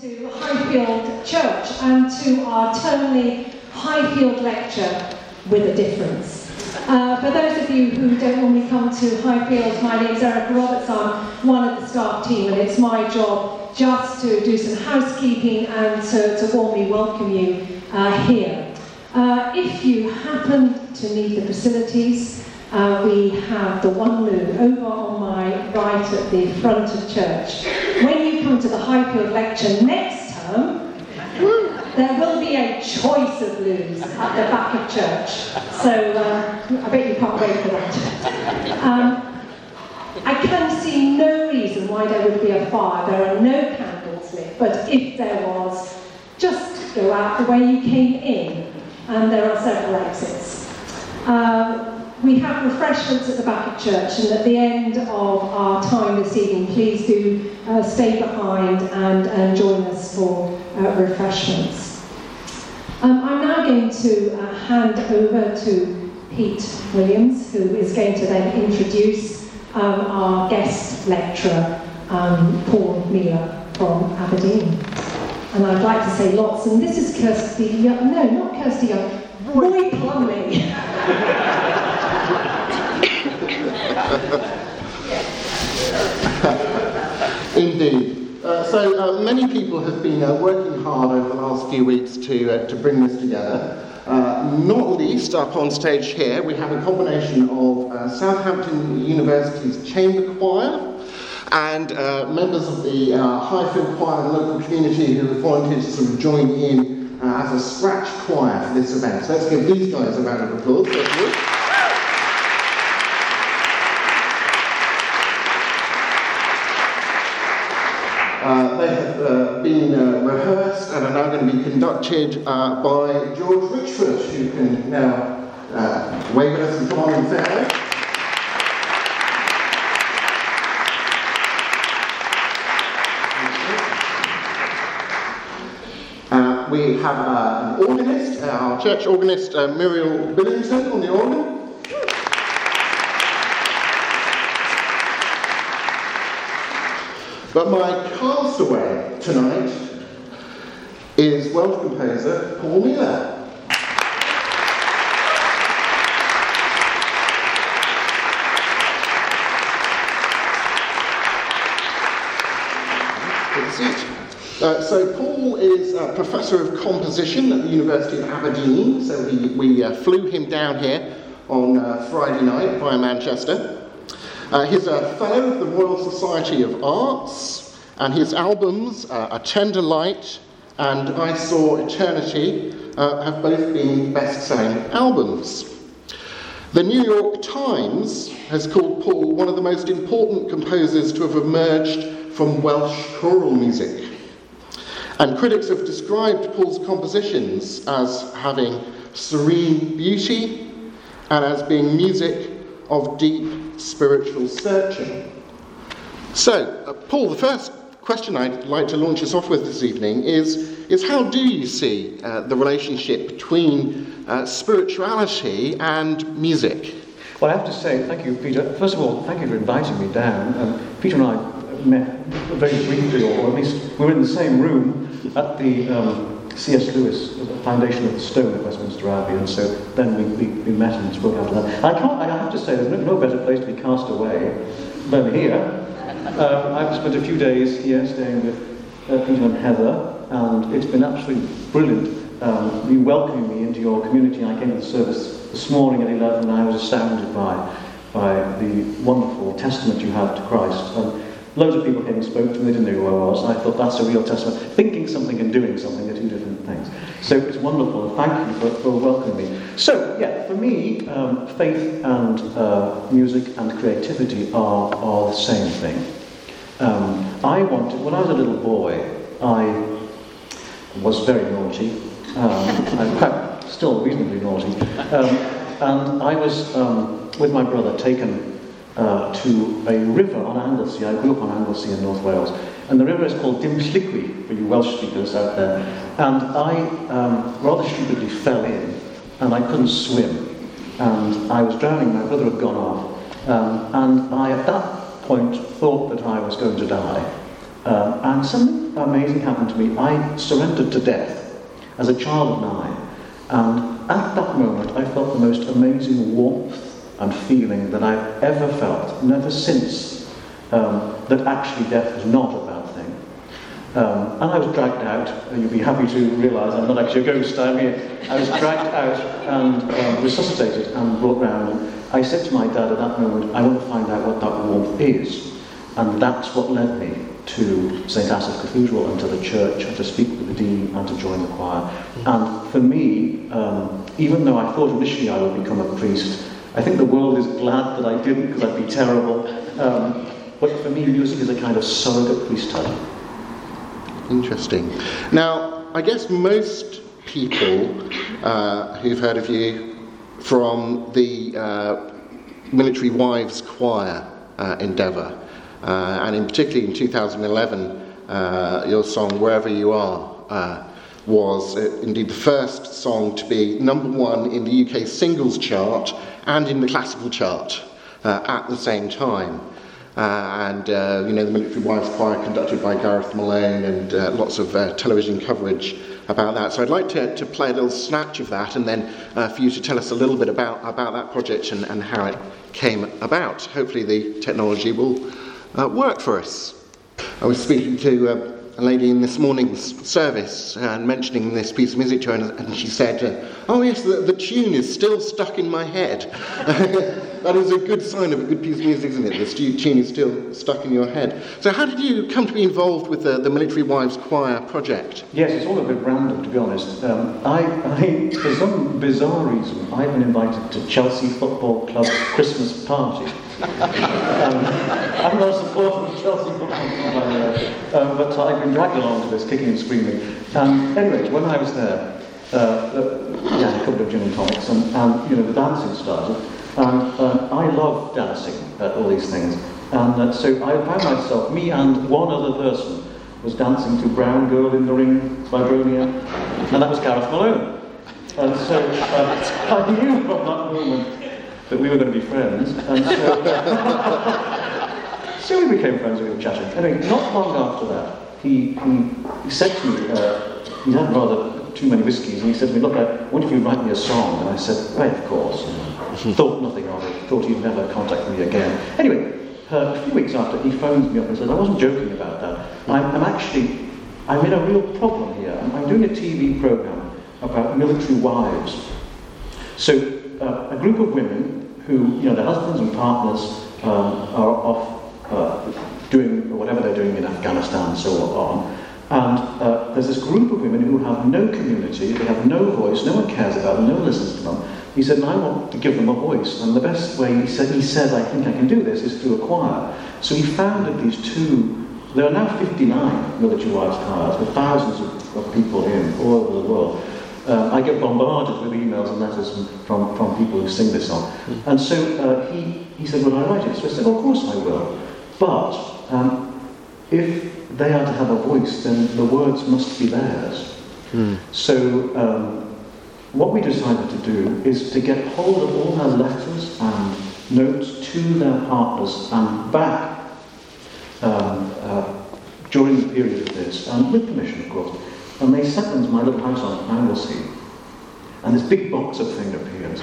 to Highfield Church and to our Turnley Highfield lecture with a difference. Uh, for those of you who don't normally come to Highfield, my name is Erica Roberts. I'm one of the staff team, and it's my job just to do some housekeeping and to, to warmly welcome you uh, here. Uh, if you happen to need the facilities, uh, we have the one loo over on my right at the front of church. When come to the Highfield lecture next term, there will be a choice of loos at the back of church. So uh, I bet you can't wait for that. Um, I can see no reason why there would be a fire. There are no candles lit, but if there was, just go out the way you came in, and there are several exits. Uh, we have refreshments at the back of church, and at the end of our time this evening, please do uh, stay behind and, and join us for uh, refreshments. Um, I'm now going to uh, hand over to Pete Williams, who is going to then introduce um, our guest lecturer, um, Paul Mealor from Aberdeen. And I'd like to say lots, and this is Kirsty Young, no, not Kirsty Young, Roy Plomley. Indeed. Uh, so uh, many people have been uh, working hard over the last few weeks to, uh, to bring this together. Uh, not least up on stage here, we have a combination of uh, Southampton University's chamber choir and members of the Highfield choir and local community who have volunteered to sort of join in as a scratch choir for this event. So let's give these guys a round of applause. Uh, they have uh, been uh, rehearsed and are now going to be conducted uh, by George Richford, who can now uh, wave at us and come on and say. Uh, we have an organist, our church organist, Muriel Billington, on the organ. But my castaway tonight is Welsh composer Paul Mealor. Uh, so Paul is a professor of composition at the University of Aberdeen. So he, we uh, flew him down here on uh, Friday night via Manchester. Uh, he's a fellow of the Royal Society of Arts, and his albums, uh, A Tender Light and I Saw Eternity, uh, have both been best selling albums. The New York Times has called Paul one of the most important composers to have emerged from Welsh choral music. And critics have described Paul's compositions as having serene beauty and as being music of deep spiritual searching. So, uh, Paul, the first question I'd like to launch us off with this evening is, is how do you see uh, the relationship between uh, spirituality and music? Well, I have to say, thank you, Peter. First of all, thank you for inviting me down. Um, Peter and I met very briefly, or at least we were in the same room at the um, C.S. Lewis, the foundation of the stone at Westminster Abbey, and so then we, we, we met and spoke after that. I can't, I have to say, there's no, no better place to be cast away than here. Um, I've spent a few days here staying with uh, Peter and Heather, and it's been absolutely brilliant um, you welcoming me into your community. I came to the service this morning at 11 and I was astounded by, by the wonderful testament you have to Christ. And Loads of people came and spoke to me, they didn't know who I was, I thought that's a real testament. Thinking something and doing something are two different things. So it's wonderful, thank you for, for welcoming me. So, yeah, for me, um, faith and uh, music and creativity are, are the same thing. Um, I wanted, when I was a little boy, I was very naughty. Um, I'm still reasonably naughty. Um, and I was, um, with my brother, taken uh, to a river on Anglesey. I grew up on Anglesey in North Wales. And the river is called Dimbyslichwy, for you Welsh speakers out there. And I um, rather stupidly fell in, and I couldn't swim. And I was drowning, my brother had gone off. Um, and I, at that point, thought that I was going to die. Um, and something amazing happened to me. I surrendered to death as a child of nine. And at that moment, I felt the most amazing warmth and feeling that I've ever felt, never since, um, that actually death was not. Um, and I was dragged out. You'll be happy to realise I'm not actually a ghost, I'm here. I was dragged out and um, resuscitated and brought round. I said to my dad at that moment, I want to find out what that warmth is. And that's what led me to St. Asaph Cathedral and to the church and to speak with the dean and to join the choir. And for me, um, even though I thought initially I would become a priest, I think the world is glad that I didn't because I'd be terrible. Um, but for me, music is a kind of surrogate priesthood. Interesting. Now, I guess most people uh, who've heard of you from the uh, Military Wives Choir uh, endeavour, uh, and in particularly in 2011, uh, your song "Wherever You Are" uh, was indeed the first song to be number one in the UK singles chart and in the classical chart at the same time. Uh, and uh, you know the Military Choir conducted by Gareth Malone and uh, lots of television coverage about that. So I'd like to, to play a little snatch of that and then for you to tell us a little bit about, about that project and, and how it came about. Hopefully the technology will work for us. I was speaking to uh, a lady in this morning's service and mentioning this piece of music to her, and she said, uh, Oh, yes, the, the, tune is still stuck in my head. that is a good sign of a good piece of music, isn't it? The tune is still stuck in your head. So, how did you come to be involved with the, the Military Wives Choir project? Yes, it's all a bit random, to be honest. Um, I, I, for some bizarre reason, I've been invited to Chelsea Football Club's Christmas party. um, I'm not a supporter of Chelsea Football Club, um, but I've been dragged along to this, kicking and screaming. Um, anyway, when I was there, uh, uh, yeah, a couple of gin and tonics, and, and you know, the dancing started. And uh, I love dancing, uh, all these things. And uh, so I found myself, me and one other person, was dancing to Brown Girl in the Ring by Boney M, and that was Gareth Malone. And so uh, I knew from that moment that we were going to be friends. And so, so we became friends, we were chatting. Anyway, not long after that, he, he, he said to me, uh, he had rather too many whiskies, and he said to me, look, I wonder if you'd write me a song. And I said, right, of course. Thought nothing of it, thought he'd never contact me again. Anyway, uh, a few weeks after, he phones me up and says, I wasn't joking about that. I'm, I'm actually, I'm in a real problem here. I'm, I'm doing a TV program about military wives. So uh, a group of women who, you know, their husbands and partners um, are off uh, doing whatever they're doing in Afghanistan and so on. And uh, there's this group of women who have no community, they have no voice, no one cares about them, no one listens to them. He said, and I want to give them a voice. And the best way, he said, he said, I think I can do this, is through a choir. So he founded these two, there are now 59 military wives choirs with thousands of, of people in all over the world. Uh, I get bombarded with emails and letters from, from people who sing this song. And so uh, he, he said, Will I write it? So I said, Of course I will. But um, if they are to have a voice, then the words must be theirs. Mm. So um, what we decided to do is to get hold of all their letters and notes to their partners and back um, uh, during the period of this, and with permission, of course. And they sent them to my little house on Anglesey. And this big box of thing appears.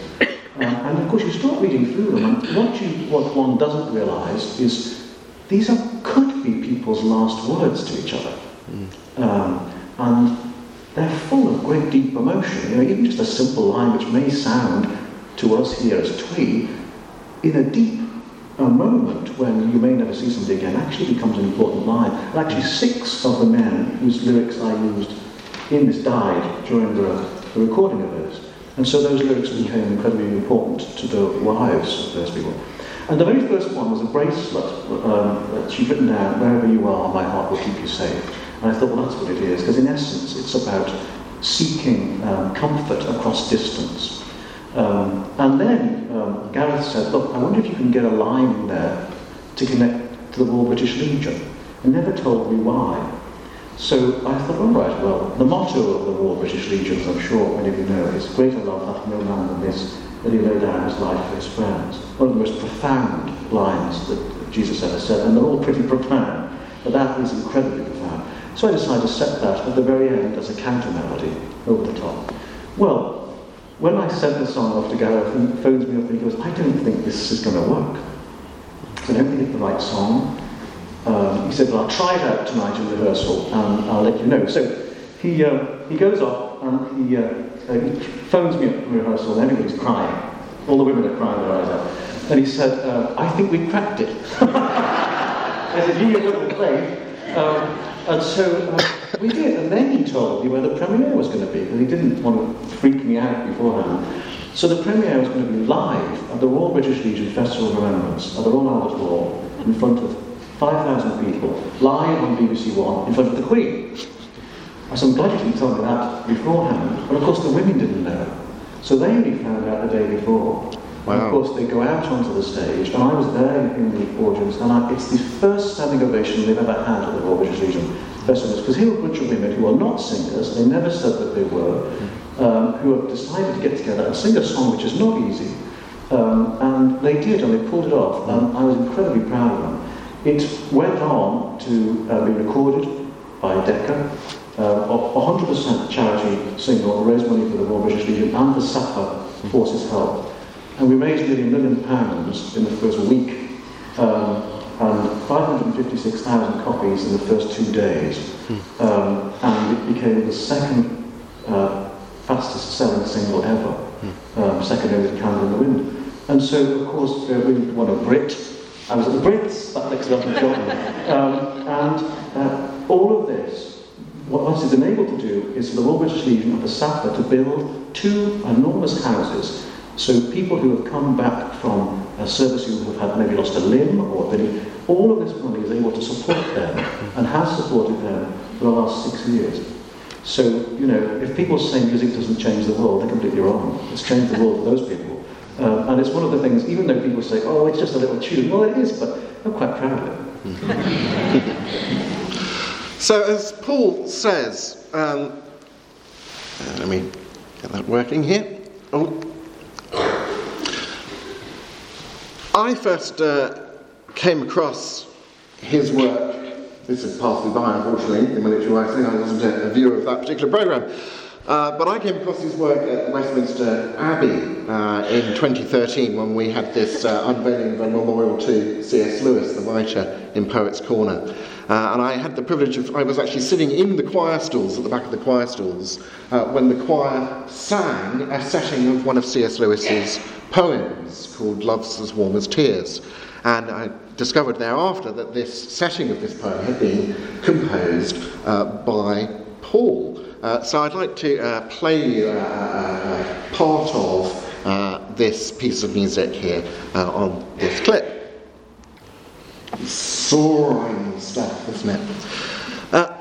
Um, and of course, you start reading through them, and what, you, what one doesn't realise is these are, could be people's last words to each other. Mm. Um, and they're full of great deep emotion. You know, even just a simple line which may sound to us here as twee, in a deep a moment when you may never see somebody again actually becomes an important line. And actually, six of the men whose lyrics I used in this died during the, the recording of this. And so those lyrics became incredibly important to the wives of those people. And the very first one was a bracelet um, that she'd written down, wherever you are, my heart will keep you safe. And I thought, well, that's what it is, because in essence, it's about seeking um, comfort across distance. Um, and then um, Gareth said, look, I wonder if you can get a line there to connect to the Royal British Legion. And never told me why. So I thought, all right, well, the motto of the Royal British Legion, I'm sure many of you know, is greater love hath no man than this, that he lay down his life for his friends. One of the most profound lines that Jesus ever said, and they're all pretty profound. but that is incredibly profound. So I decided to set that at the very end as a counter melody over the top. Well, when I sent the song off to Gareth, he phones me up and he goes, I don't think this is going to work. I don't think it's the right song. Um, he said, well, I'll try it out tonight in rehearsal and I'll let you know. So he, uh, he goes off and he, uh, uh, he phones me up in rehearsal and everybody's crying. All the women are crying their eyes out. And he said, uh, I think we cracked it. I said, you the play. Um, and so uh, we did. And then he told me where the premiere was going to be because he didn't want to freak me out beforehand. So the premiere was going to be live at the Royal British Legion Festival of Remembrance at the Royal Albert Hall in front of 5,000 people, live on BBC One in front of the Queen. I said, I'm glad you didn't tell me that beforehand. But of course the women didn't know. So they only found out the day before. Wow. And of course they go out onto the stage, and I was there in the audience, and I, it's the first standing ovation they've ever had at the Royal British Legion Festival. Because here are a bunch of women who are not singers, they never said that they were, um, who have decided to get together and sing a song which is not easy. Um, and they did, and they pulled it off, and I was incredibly proud of them. It went on to uh, be recorded by Decca, uh, a 100% charity single, raised money for the Royal British Legion and the SSAFA Forces Help. And we raised nearly a million pounds in the first week, um, and 556,000 copies in the first two days. Hmm. Um, and it became the second uh, fastest selling single ever, hmm. um, second only to Candle in the Wind. And so, of course, uh, we won a Brit. I was at the Brits, that makes Elton John. Um, and uh, all of this, what us is enabled to do is for the Royal British Legion of the SSAFA to build two enormous houses so people who have come back from a service who have had maybe lost a limb or been, all of this money is able to support them and has supported them for the last six years. So, you know, if people say music doesn't change the world, they're completely wrong. It's changed the world for those people. Um, and it's one of the things, even though people say, oh, it's just a little tune, well, it is, but I'm quite proud of it. so, as Paul says, um, uh, let me get that working here. Oh. I first uh, came across his work this is passed me by, unfortunately, in military writing. I wasn't a, a viewer of that particular programme. Uh, but I came across his work at Westminster Abbey uh, in 2013 when we had this uh, unveiling of a memorial to C.S. Lewis, the writer, in Poets' Corner. Uh, and I had the privilege of, I was actually sitting in the choir stalls, at the back of the choir stalls, uh, when the choir sang a setting of one of C.S. Lewis's poems called Love's as Warm as Tears. And I discovered thereafter that this setting of this poem had been composed uh, by Paul. Uh, so I'd like to uh, play you uh, part of this piece of music here on this clip. Soaring stuff, isn't it? Uh,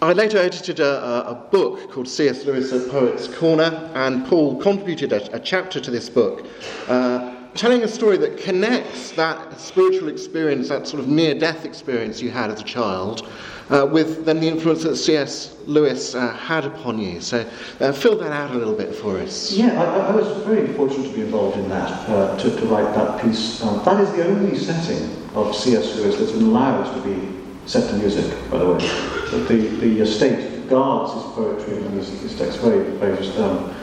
I later edited a, a, book called C.S. Lewis at Poets' Corner, and Paul contributed a, a chapter to this book uh, telling a story that connects that spiritual experience, that sort of near death experience you had as a child, uh, with then the influence that C.S. Lewis uh, had upon you. So uh, fill that out a little bit for us. Yeah, I, I was very fortunate to be involved in that, uh, to, to, write that piece. Um, that is the only setting of C.S. Lewis that's been allowed to be set to music, by the way. The, the estate guards his poetry and his, his text very, very um,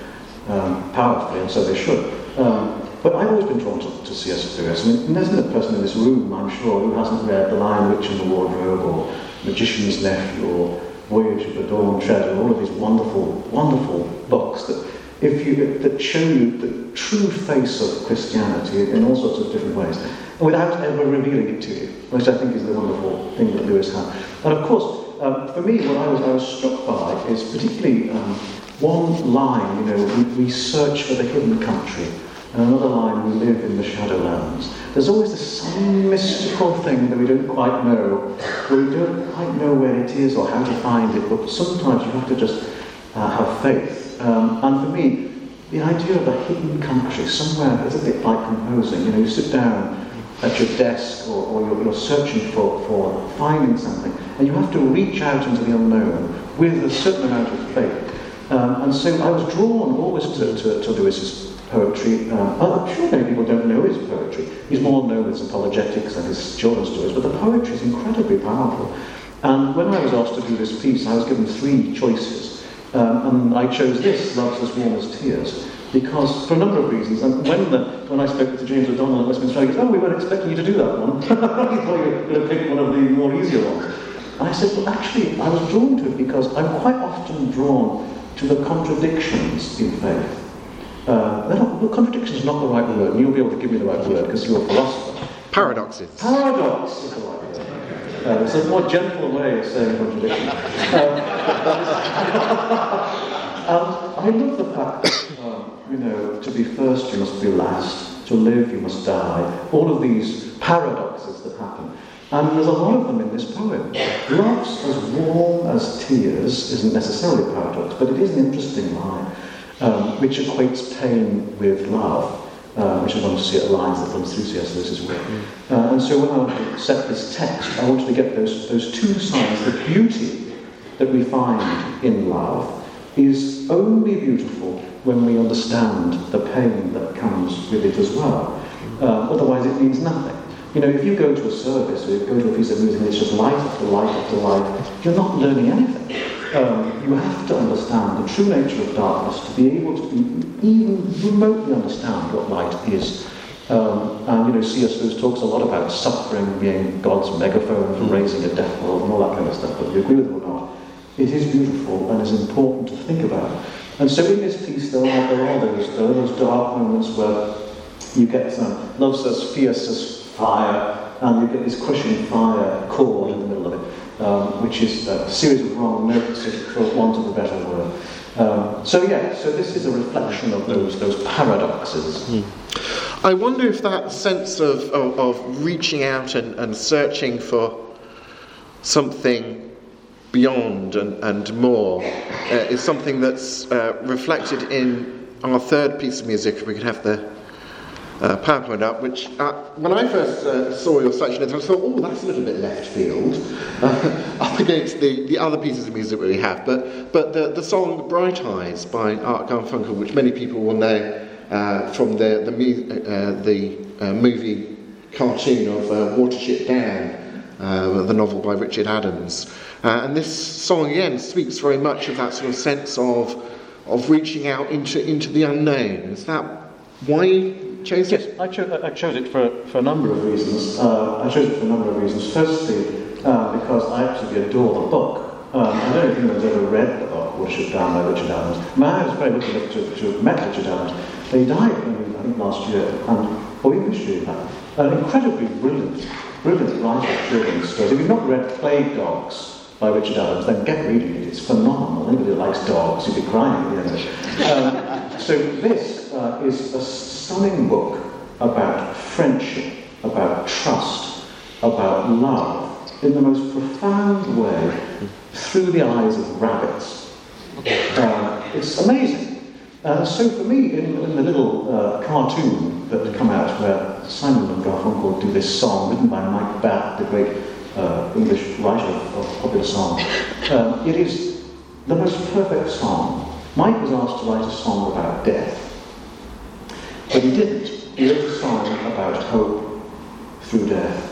um, powerfully, and so they should. Um, but I've always been drawn to, to C.S. Lewis. I mean, there isn't a person in this room, I'm sure, who hasn't read The Lion, Witch and the Wardrobe, or Magician's Nephew, or Voyage of the Dawn Treader, all of these wonderful, wonderful books that, if you, that show you the true face of Christianity in all sorts of different ways, without ever revealing it to you, which I think is the wonderful thing that Lewis had. And of course, um, for me, what I was, I was struck by is particularly um, one line, you know, we, we search for the hidden country and another line, we live in the shadowlands. There's always this some mystical thing that we don't quite know, we don't quite know where it is or how to find it, but sometimes you have to just uh, have faith. Um, and for me, the idea of a hidden country, somewhere, it's a bit like composing. You know, you sit down at your desk or, or you're, you're, searching for, for finding something, and you have to reach out into the unknown with a certain amount of faith. Um, and so I was drawn always to, to, to Lewis's poetry. Um, I'm sure many people don't know his poetry. He's more known as apologetics and his children's stories, but the poetry is incredibly powerful. And when I was asked to do this piece, I was given three choices. Um, and I chose this, Love's as Warm as Tears, because for a number of reasons. And when, the, when I spoke to James O'Donnell at Westminster, he goes, oh, we weren't expecting you to do that one. he thought you were going to pick one of the more easier ones. And I said, well, actually, I was drawn to it because I'm quite often drawn to the contradictions in faith. Uh, not, well, contradiction is not the right word, and you'll be able to give me the right word because you're a philosopher. Paradoxes. Paradox is the right word. Uh, it's a more gentle way of saying contradiction. Um, and I love the fact that, um, you know, to be first you must be last, to live you must die, all of these paradoxes that happen. And there's a lot of them in this poem. Love's as warm as tears isn't necessarily a paradox, but it is an interesting line, um, which equates pain with love uh, which I want to see at lines that runs through C.S. Lewis's work. Uh, and so when I set this text, I wanted to get those, those two sides. The beauty that we find in love is only beautiful when we understand the pain that comes with it as well. Uh, otherwise, it means nothing. You know, if you go to a service or you go to a piece of music and it's just light after light after light, you're not learning anything um, you have to understand the true nature of darkness to be able to be, even remotely understand what light is. Um, and you know, C.S. Lewis talks a lot about suffering being God's megaphone for raising a deaf world and all that kind of stuff, whether you agree with it or not. It is beautiful and is important to think about. And so in this piece, there are, there are, those, there are those dark moments where you get some love as fierce as fire, and you get this crushing fire chord in the middle of it um, which is a series of wrong notes, for want of a better word. Um, so yeah, so this is a reflection of those those paradoxes. Mm. I wonder if that sense of, of, of reaching out and, and, searching for something beyond and, and more uh, is something that's uh, reflected in our third piece of music. If we could have the uh, PowerPoint up, which uh, when I first uh, saw your section, I thought, oh, that's a little bit left field, uh, up against the, the other pieces of music we have. But, but the, the song Bright Eyes by Art Garfunkel, which many people will know uh, from the, the, uh, the movie cartoon of Watership Down, the novel by Richard Adams. and this song, again, speaks very much of that sort of sense of, of reaching out into, into the unknown. Is that why chose it? Yes, I, cho- I chose it for, for a number of reasons. Uh, I chose it for a number of reasons. Firstly, uh, because I absolutely adore the book. Um, I don't think anyone's ever read the book, Watership Down by Richard Adams. I was very lucky to, to have met Richard Adams. He died, I think, last year, and, or even this year, fact. An incredibly brilliant, brilliant writer of children's stories. If you've not read Plague Dogs, by Richard Adams, then get reading it. It's phenomenal. Anybody that likes dogs, you'd be crying at the end of it. Um, so this uh, is a stunning book about friendship, about trust, about love, in the most profound way, through the eyes of rabbits. Uh, it's amazing. Uh, so for me, in, in the little uh, cartoon that come out where Simon and Garfunkel do this song written by Mike Batt, the great uh, English writer of popular song, um, it is the most perfect song. Mike was asked to write a song about death. But he didn't. He wrote a song about hope through death.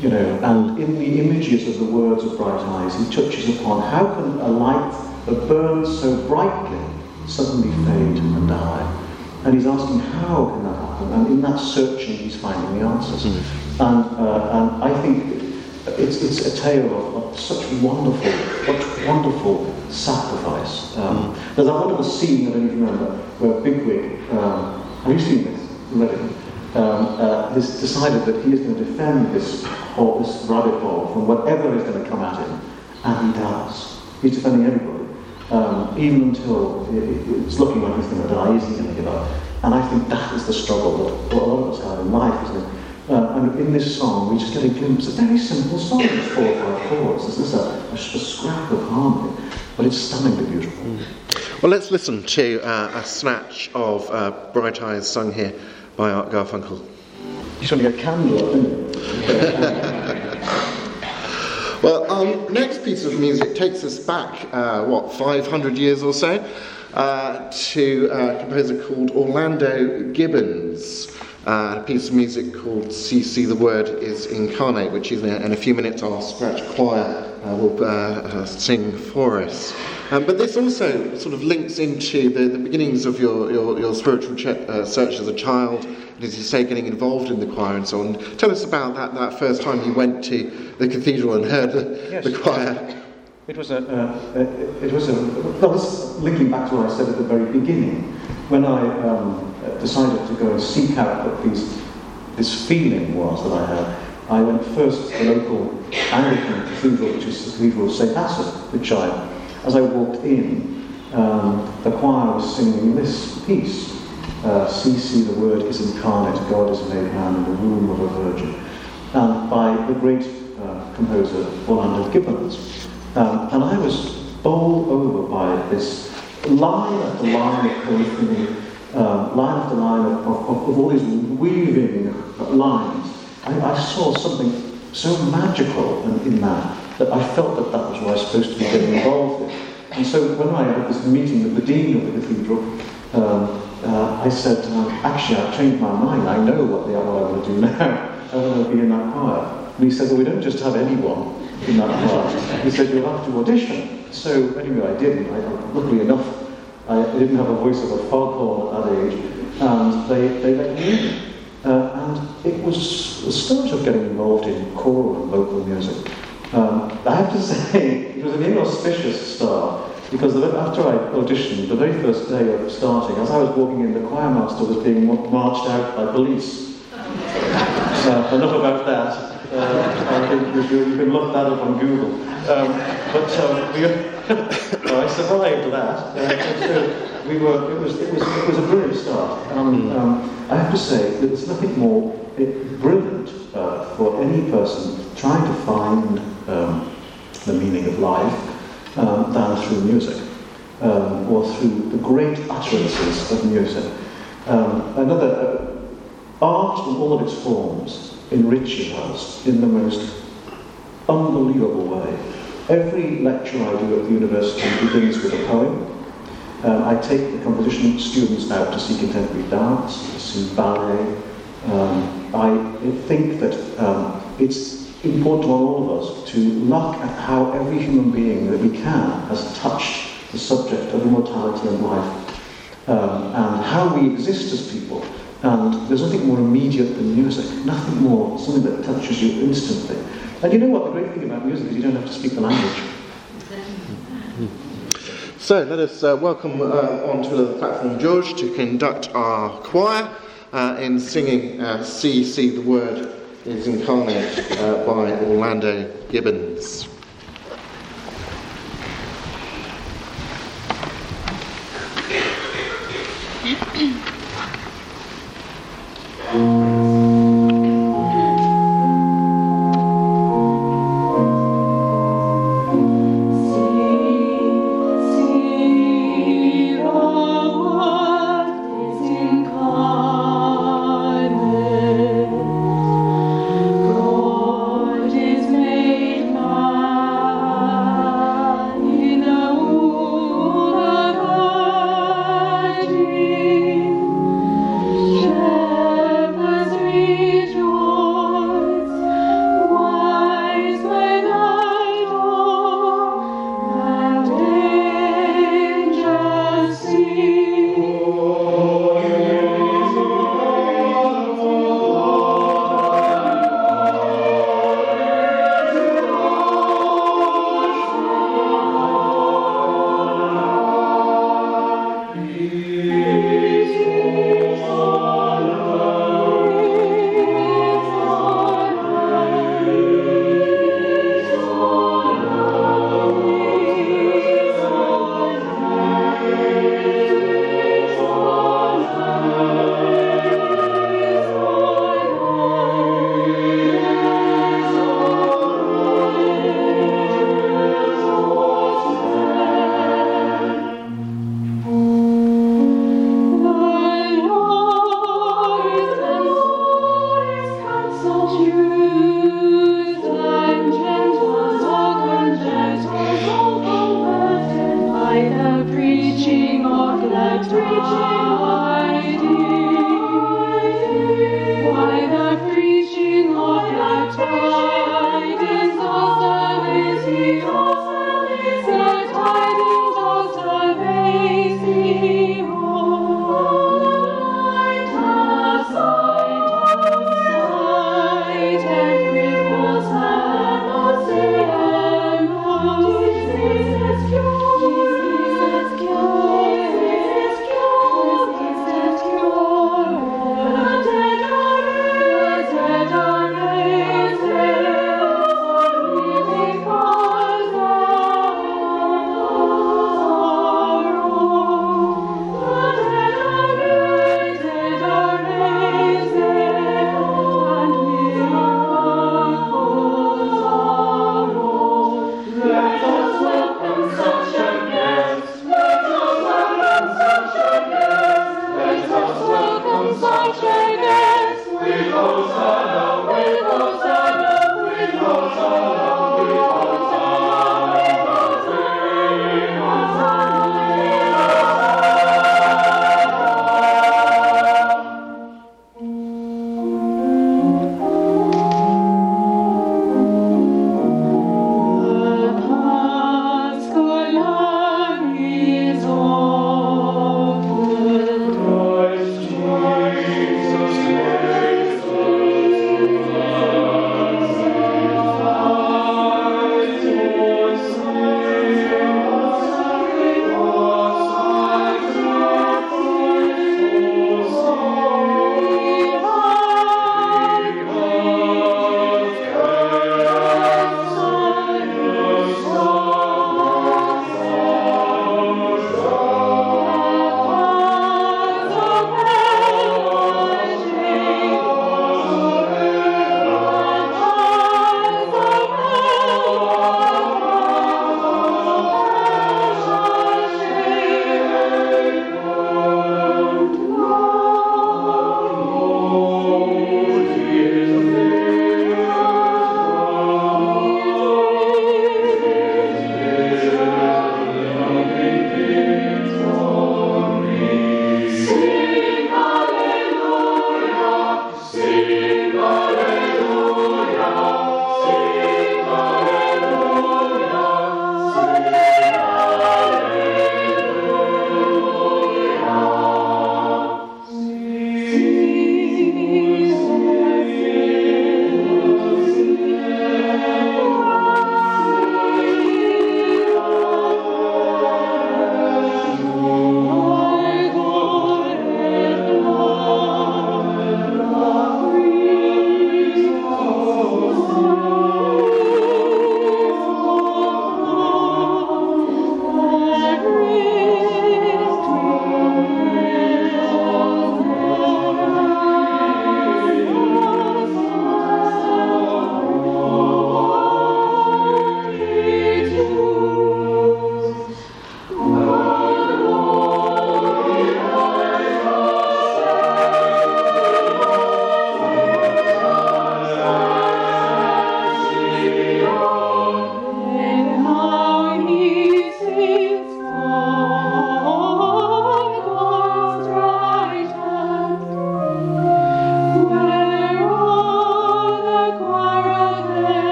You know, and in the images of the words of Bright Eyes, he touches upon how can a light that burns so brightly suddenly fade and die? And he's asking how can that happen? And in that searching, he's finding the answers. Mm-hmm. And, uh, and I think it's, it's a tale of, of such wonderful, such wonderful sacrifice. Um, mm. There's a wonderful scene, I don't even remember, where Bigwig um, have seen this already? Um, uh, decided that he is going to defend this, hole, this rabbit hole from whatever is going to come at him, and he does. He's defending everybody, um, even until it's looking like he's going to die. Is he going to give up? And I think that is the struggle that a lot of us have in life, isn't it? Uh, and in this song, we just get a glimpse, a very simple song, it's four or five chords. This is a, a, a scrap of harmony, but it's stunningly beautiful. Mm. Well, let's listen to uh, a snatch of uh, Bright Eyes sung here by Art Garfunkel. You just want to get a candle well, our um, next piece of music takes us back, uh, what, 500 years or so? uh, to a composer called Orlando Gibbons. Uh, a piece of music called See See the Word is Incarnate, which in a, in a few minutes our scratch choir uh, will uh, uh, sing for us. Um, but this also sort of links into the, the beginnings of your, your, your spiritual uh, search as a child, and as you say, getting involved in the choir and so on. Tell us about that, that first time you went to the cathedral and heard the, Yes. the choir. It was a, uh, uh, it was a, well, this, linking back to what I said at the very beginning, when I um, uh, decided to go and seek out what these, this feeling was that I had, I went first to the local Anglican cathedral, which is the Cathedral of St. Asaph, which I, as I walked in, um, the choir was singing this piece, uh, See, the Word is incarnate, God is made man in the womb of a virgin, and by the great uh, composer Orlando Gibbons. Um, and I was bowled over by this line after line of poetry, um, line after line of, of, of all these weaving lines. I, I saw something so magical in, in that that I felt that that was what I was supposed to be getting involved in. And so when I had this meeting with the dean of the cathedral, um, uh, I said, um, actually, I've changed my mind. I know what, the, what I want to do now. I want to be in that choir. And he said, well, we don't just have anyone in that choir. He said, you'll have to audition. So anyway, I did. I, luckily enough, I didn't have a voice of a foghorn at that age, and they, they let me in. Uh, and it was the start of getting involved in choral and vocal music. Um, I have to say, it was an inauspicious start because the, after I auditioned, the very first day of starting, as I was walking in, the choir master was being marched out by police. Uh, enough about that. Uh, I think you, you can look that up on Google. Um, but um, we, well, I survived that. Uh, we were, it, was, it, was, it was a brilliant start. Um, um, I have to say that there's nothing more eh, brilliant uh, for any person trying to find um, the meaning of life um, than through music um, or through the great utterances of music. Um, another uh, art in all of its forms enriches us in the most unbelievable way. Every lecture I do at the university begins with a poem. Um, I take the composition students out to see contemporary dance, to see ballet. Um, I think that um, it's important to all of us to look at how every human being that we can has touched the subject of immortality and life, um, and how we exist as people. And there's nothing more immediate than music, nothing more, something that touches you instantly. And you know what? The great thing about music is you don't have to speak the language. So let us uh, welcome uh, onto the platform George to conduct our choir uh, in singing uh, See, See the Word is Incarnate uh, by Orlando Gibbons. Amen.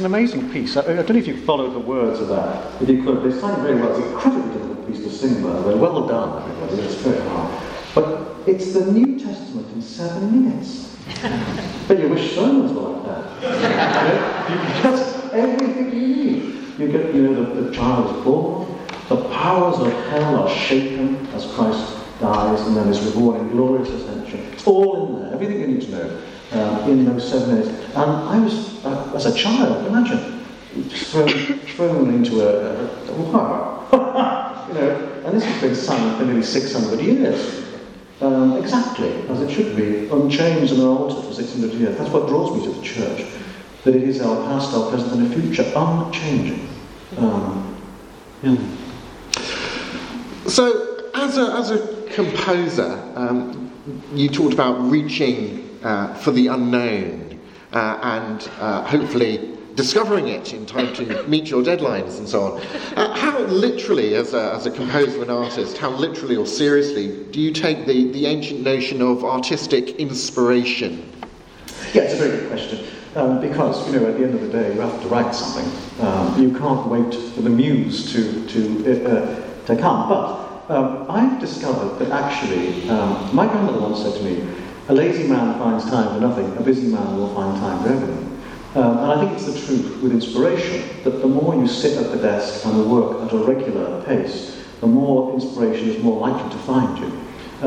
An amazing piece. I, I, don't know if you followed the words of that. If you could, they sang very well. It's an incredibly difficult piece to sing, by the way. Well done, everybody. It's very hard. But it's the New Testament in seven minutes. but you wish sermons were like that. you, know, you get everything you need. You get, you know, the, the child is born, the powers of hell are shaken as Christ dies, and then is reborn in glorious ascension. It's all in there, everything you need to know uh, in those seven minutes. And I was, uh, as a child, imagine, thrown, thrown into a, a, you know, and this has been sung for nearly 600 years. Um, exactly as it should be, unchanged and unaltered for 600 years. That's what draws me to the church, that it is our past, our present, and our future, unchanging. Um, yeah. So, as a, as a composer, um, you talked about reaching uh, for the unknown uh, and uh, hopefully discovering it in time to meet your deadlines and so on. Uh, how literally, as a, as a composer and artist, how literally or seriously do you take the, the ancient notion of artistic inspiration? Yeah, it's a very good question. Um, because, you know, at the end of the day, you have to write something. Um, you can't wait for the muse to, to, uh, to come. But um, I've discovered that actually, um, my grandmother once said to me, a lazy man finds time for nothing, a busy man will find time for everything. Um, and I think it's the truth with inspiration, that the more you sit at the desk and work at a regular pace, the more inspiration is more likely to find you.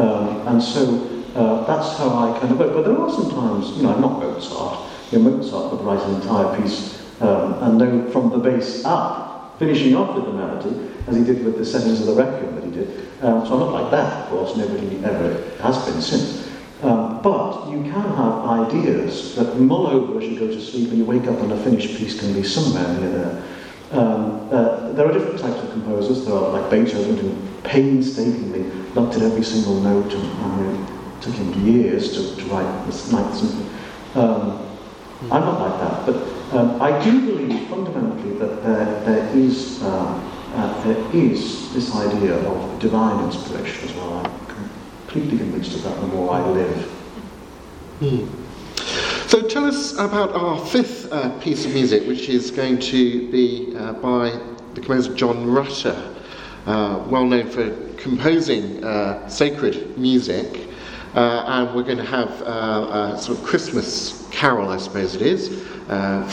Um, and so uh, that's how I kind of work. But there are some times, you know, I'm not Mozart. You know, Mozart could write an entire piece um, and know from the bass up, finishing off with the melody, as he did with the settings of the Requiem that he did. Um, so I'm not like that, of course, nobody ever has been since. Um, but you can have ideas that mull over as you go to sleep and you wake up and a finished piece can be somewhere near there. Um, uh, there are different types of composers. There are like Beethoven who painstakingly looked at every single note and, it took him years to, to write this Ninth Symphony. Um, I'm not like that, but um, I do believe fundamentally that there, there is uh, uh, there is this idea of divine inspiration as well. Completely convinced of that the more I live. Hmm. So tell us about our fifth uh, piece of music, which is going to be uh, by the composer John Rutter, uh, well known for composing uh, sacred music. Uh, and we're going to have uh, a sort of Christmas carol, I suppose it is,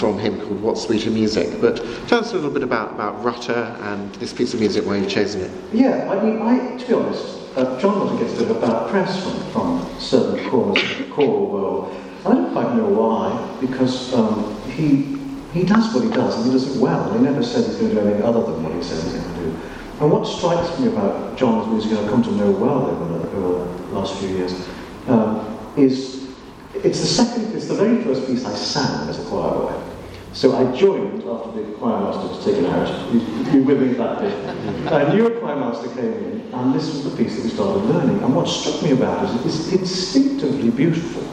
from him called What Sweeter Music. But tell us a little bit about, about Rutter and this piece of music, why you've chosen it. Yeah, I mean, I, to be honest, uh, John Rutter gets a bit of a bad press from, from certain corners of the choral world. I don't quite know why, because um, he, he does what he does, and he does it well. He never says he's going to do anything other than what he says he's going to do. And what strikes me about John's music, and I've come to know well over the, over the last few years, um, is it's the second, it's the very first piece I sang as a choir boy. So I joined after the choir master was taken out. You, with me that day. Knew a choir master came in, and this was the piece that we started learning. And what struck me about it is it's instinctively beautiful.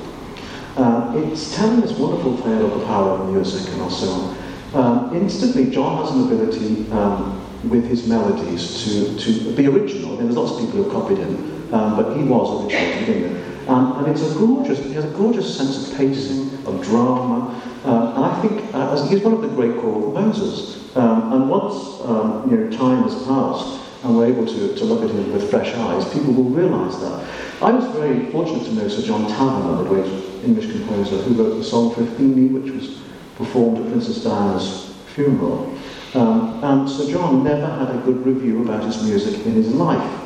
Uh, it's telling this wonderful tale of the power of music and so on. Um, instantly, John has an ability um, with his melodies to, to be original. I mean, there's lots of people who copied him, um, but he was original to begin with. Um, and it's a gorgeous, he has a gorgeous sense of pacing, of drama, uh, I think uh, he's one of the great choral composers. Um, and once um, you know, time has passed and we're able to, to look at him with fresh eyes, people will realise that. I was very fortunate to know Sir John Tavener, the great English composer, who wrote the song for Athene, which was performed at Princess Diana's funeral. Um, and Sir John never had a good review about his music in his life.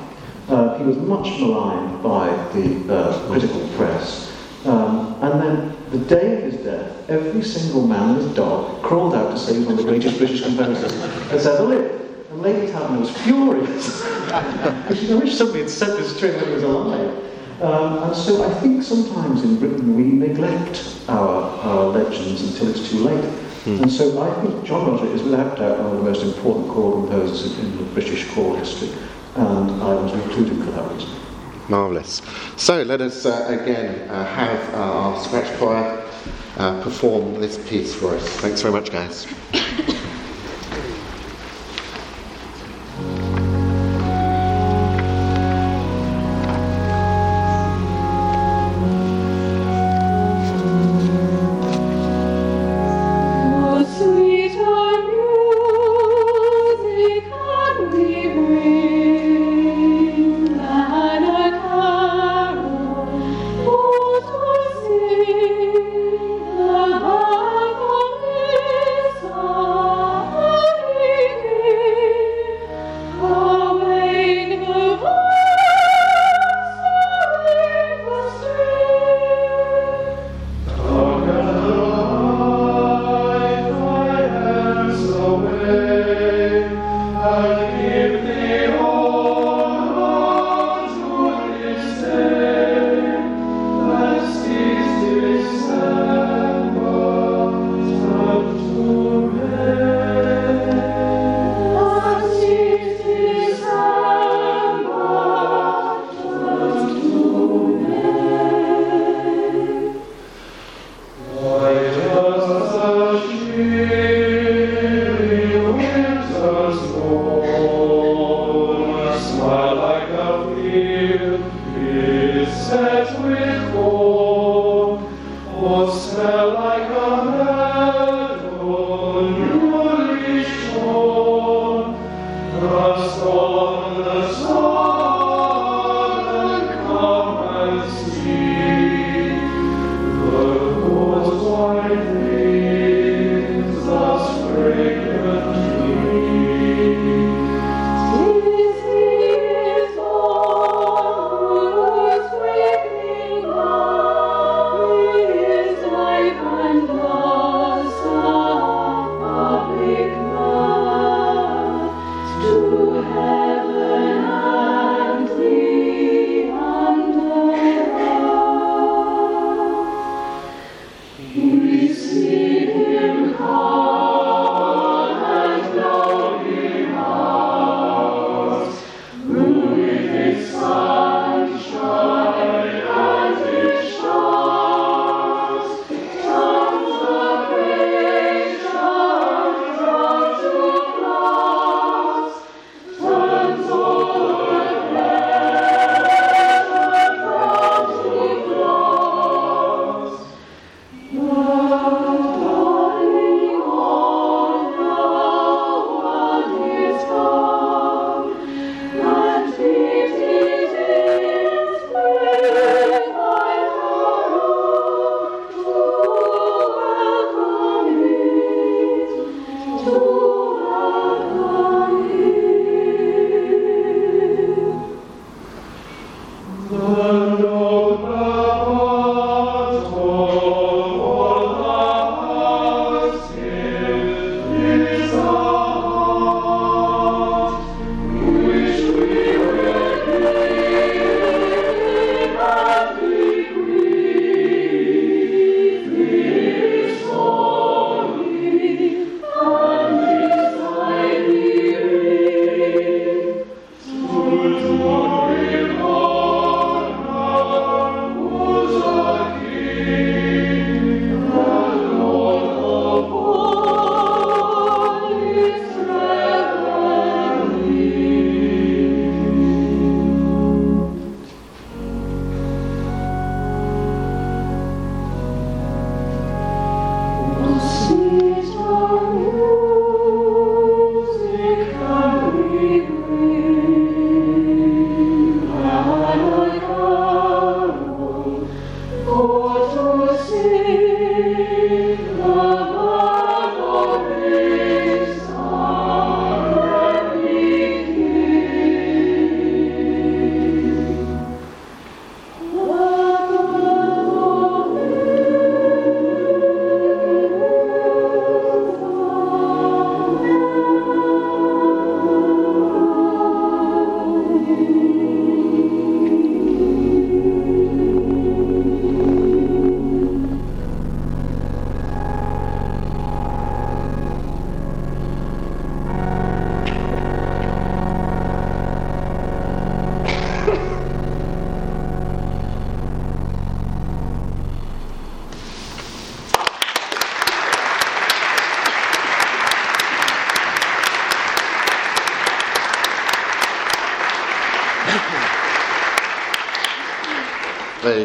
Uh, he was much maligned by the uh, critical press. Um, and then the day every single man and his dog crawled out to say he was one of the greatest British composers that's ever lived. And Lady Tavener was furious. I wish somebody had said this to him when he was alive. Um, and so I think sometimes in Britain we neglect our, our legends until it's too late. Mm. And so I think John Rutter is without doubt one of the most important choral composers in the British choral history. And I was included for that reason. Marvellous. So let us uh, again uh, have uh, our scratch choir uh, perform this piece for us. Thanks very much, guys.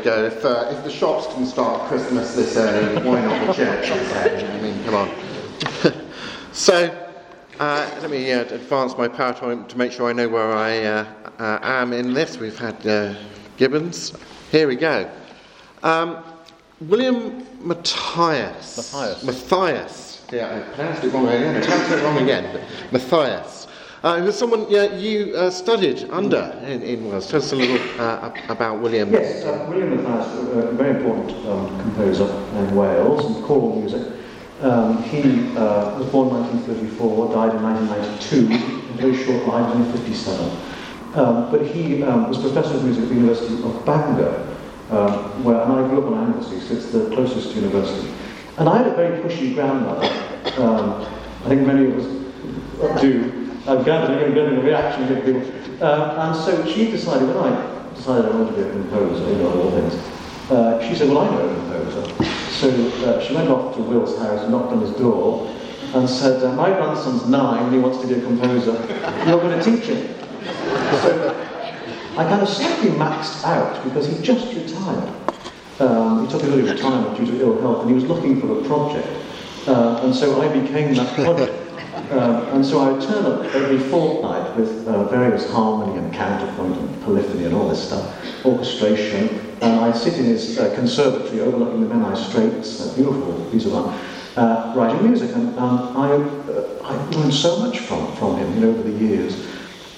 Go. If, uh, if the shops can start Christmas this early, why not the church? I mean, come on. so, uh, let me uh, advance my PowerPoint to make sure I know where I uh, uh, am in this. We've had uh, Gibbons. Here we go. Um, William Mathias. Mathias. Mathias. Yeah, I pronounced it wrong again. I pronounced it wrong again. Mathias. Uh, who's someone you uh, studied under in, in Wales. Tell us a little uh, about William. Yes, uh, William Mathias, a very important um, composer in Wales and choral music. Um, he uh, was born in 1934, died in 1992, a very short life, only 57. Um, but he um, was professor of music at the University of Bangor, um, where, and I grew up on Anglesey, so it's the closest university. And I had a very pushy grandmother. Um, I think many of us do. I'm gathering, getting a reaction from people. Um, and so she decided, when I decided I wanted to be a composer, you know, all things, uh, she said, well, I know a composer. So uh, she went off to Will's house, knocked on his door, and said, uh, my grandson's nine, and he wants to be a composer. You're going to teach him. So I kind of slightly maxed out because he just retired. Um, he took an early retirement due to ill health, and he was looking for a project. Uh, and so I became that project. Um, and so I would turn up every fortnight with uh, various harmony and counterpoint and polyphony and all this stuff, orchestration. And I'd sit in his uh, conservatory overlooking the Menai Straits, a beautiful piece of art, uh, writing music. And um, I, uh, I learned so much from, from him you know, over the years.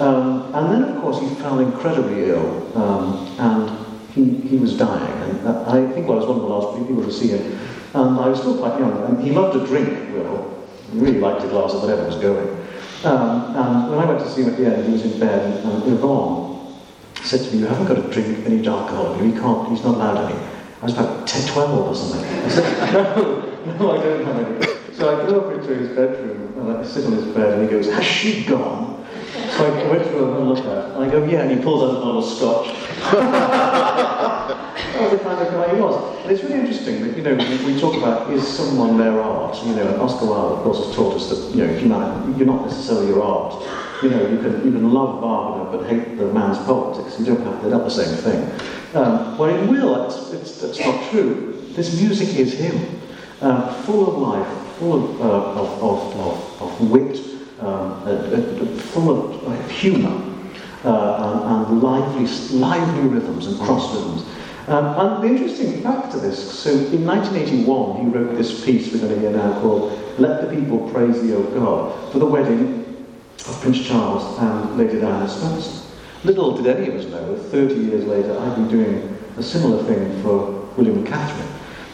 Um, and then, of course, he fell incredibly ill, um, and he, he was dying. And uh, I think I was one of the last people to see him. And I was still quite young, and he loved to drink, Will. Really liked a glass of whatever was going. Um, and when I went to see him at the end, he was in bed, and, Yvonne said to me, You haven't got to drink any alcohol, he can't, he's not allowed any. I was about 10, 12 or something. I said, No, no, I don't have any. So I go up into his bedroom, and I sit on his bed, and he goes, Has she gone? So I went go and look at and I go, yeah, and he pulls out a bottle of scotch. Was the kind of guy he was. And it's really interesting that, you know, we, talk about is someone their art, you know, and Oscar Wilde, of course, has taught us that, you know, you're not necessarily your art. You know, you can, you can love Wagner but hate the man's politics. You don't have, they're not the same thing. Um, well, in Will, that's, it's, that's not true. This music is him, uh, full of life, full of, uh, of, of, of, of wit, um, uh, uh, full of humour uh, and, and lively, lively rhythms and cross rhythms. Um, and the interesting fact to this, so in 1981 he wrote this piece we're going to hear now called Let the People Praise Thee, O God, for the wedding of Prince Charles and Lady Diana Spencer. Little did any of us know that 30 years later I'd been doing a similar thing for William and Catherine.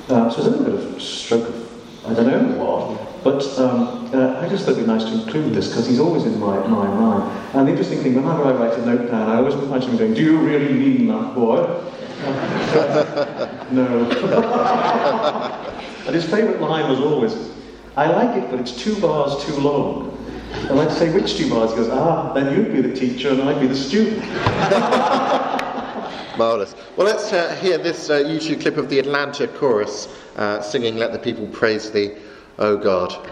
Uh, so it's a little bit of stroke of, I don't know what, but um, uh, I just thought it'd be nice to include this because he's always in my, my mind. And the interesting thing, whenever I write a note down, I always imagine him going, Do you really mean that, boy? no. and his favourite line was always, I like it, but it's two bars too long. And I'd say, which two bars? He goes, ah, then you'd be the teacher and I'd be the student. Marvellous. Well, let's uh, hear this uh, YouTube clip of the Atlanta chorus uh, singing Let the People Praise Thee, O God.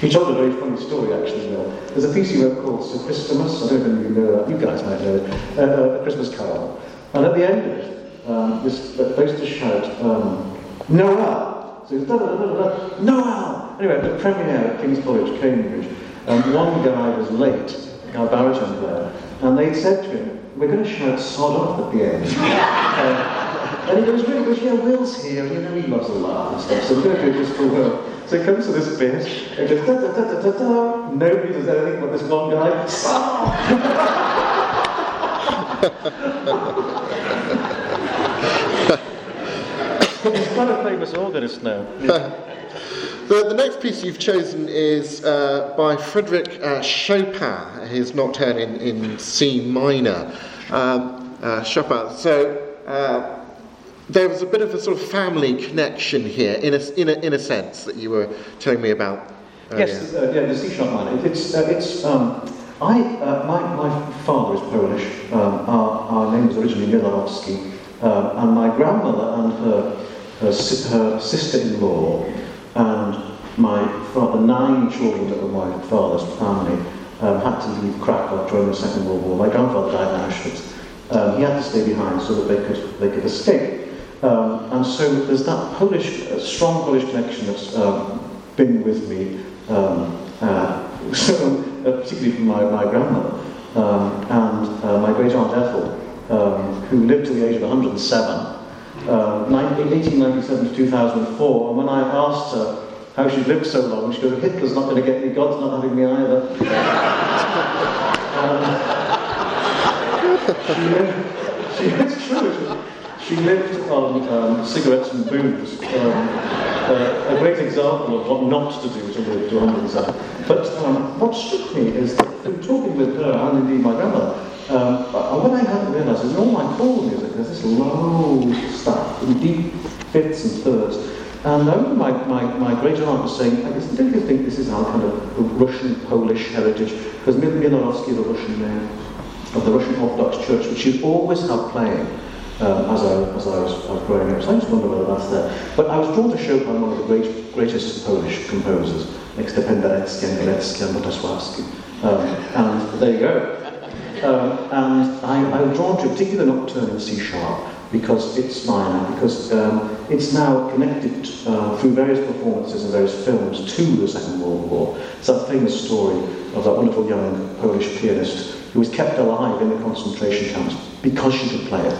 He told a very funny story, actually. There's a piece he wrote called Sir Christmas. I don't know if you know that. You guys might know it. Uh, a Christmas Carol. And at the end of it, um, this uh, shout, um, Noel! So da, da, da, da, da, Noel! Anyway, the premiere at King's College, Cambridge, um, one guy was late, our baritone player, and they said to him, we're going to shout sod off at the end. uh, and he goes, really, goes, yeah, Will's here, you know he loves a laugh and stuff, so to it just for Will. So it comes to this bit, and goes, da, da, da, da, da, da. Nobody does anything but this one guy, He's quite a famous organist now. The, the next piece you've chosen is uh, by Frederic uh, Chopin, his nocturne in, in C minor. Um, uh, Chopin. So uh, there was a bit of a sort of family connection here, in a, in a, in a sense, that you were telling me about. Earlier. Yes, uh, yeah, the sharp minor. It's, uh, it's, um, I, uh, my, my father is Polish. Um, our, our name was originally Milarowski. Um, and my grandmother and her, her, her sister-in-law and my father, nine children were my father's family, um, had to leave Krakow during the Second World War. My grandfather died in Auschwitz. Um, he had to stay behind so that they could, they could escape. Um, and so there's that Polish, uh, strong Polish connection that's um, been with me, um, uh, so, uh, particularly from my, my grandmother. Um, and uh, my great aunt Ethel, um, who lived to the age of 107, um, 1897 to 2004, and when I asked her how she'd lived so long, she goes, Hitler's not going to get me, God's not having me either. um, she she, it's true, she lived on um, cigarettes and booze. Um, uh, a great example of what not to do to live to 107. But um, what struck me is that through talking with her, and indeed my grandmother, um, uh, what I hadn't realised is in all my choral music, there's this low stuff, in deep fifths and thirds. And I remember my, my, my great aunt was saying, I guess, don't you think this is our kind of Russian Polish heritage? Because Milanowski, the Russian man of the Russian Orthodox Church, which she'd always have playing um, as, I, as I, was, I was growing up. So I just wonder whether that's there. But I was drawn to Chopin, one of the great, greatest Polish composers, next to Penderecki and Lutosławski. Um, and there you go. Um, and I, I was drawn to particularly particular nocturne in C sharp, because it's minor, because um, it's now connected uh, through various performances and various films to the Second World War. It's that famous story of that wonderful young Polish pianist who was kept alive in the concentration camps because she could play it.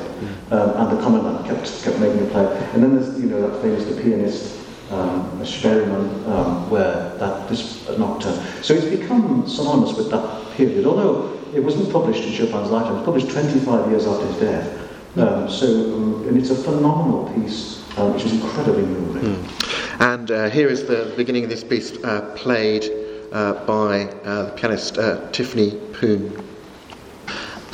Um, and the commandant kept, kept making her play it. And then there's, you know, that famous The Pianist, um, Szpilman, um, where that this nocturne. So it's become synonymous with that period, although it wasn't published in Chopin's lifetime, it was published 25 years after his death. Um, so, um, and it's a phenomenal piece, uh, which is incredibly moving. And uh, here is the beginning of this piece uh, played uh, by uh, the pianist uh, Tiffany Poon.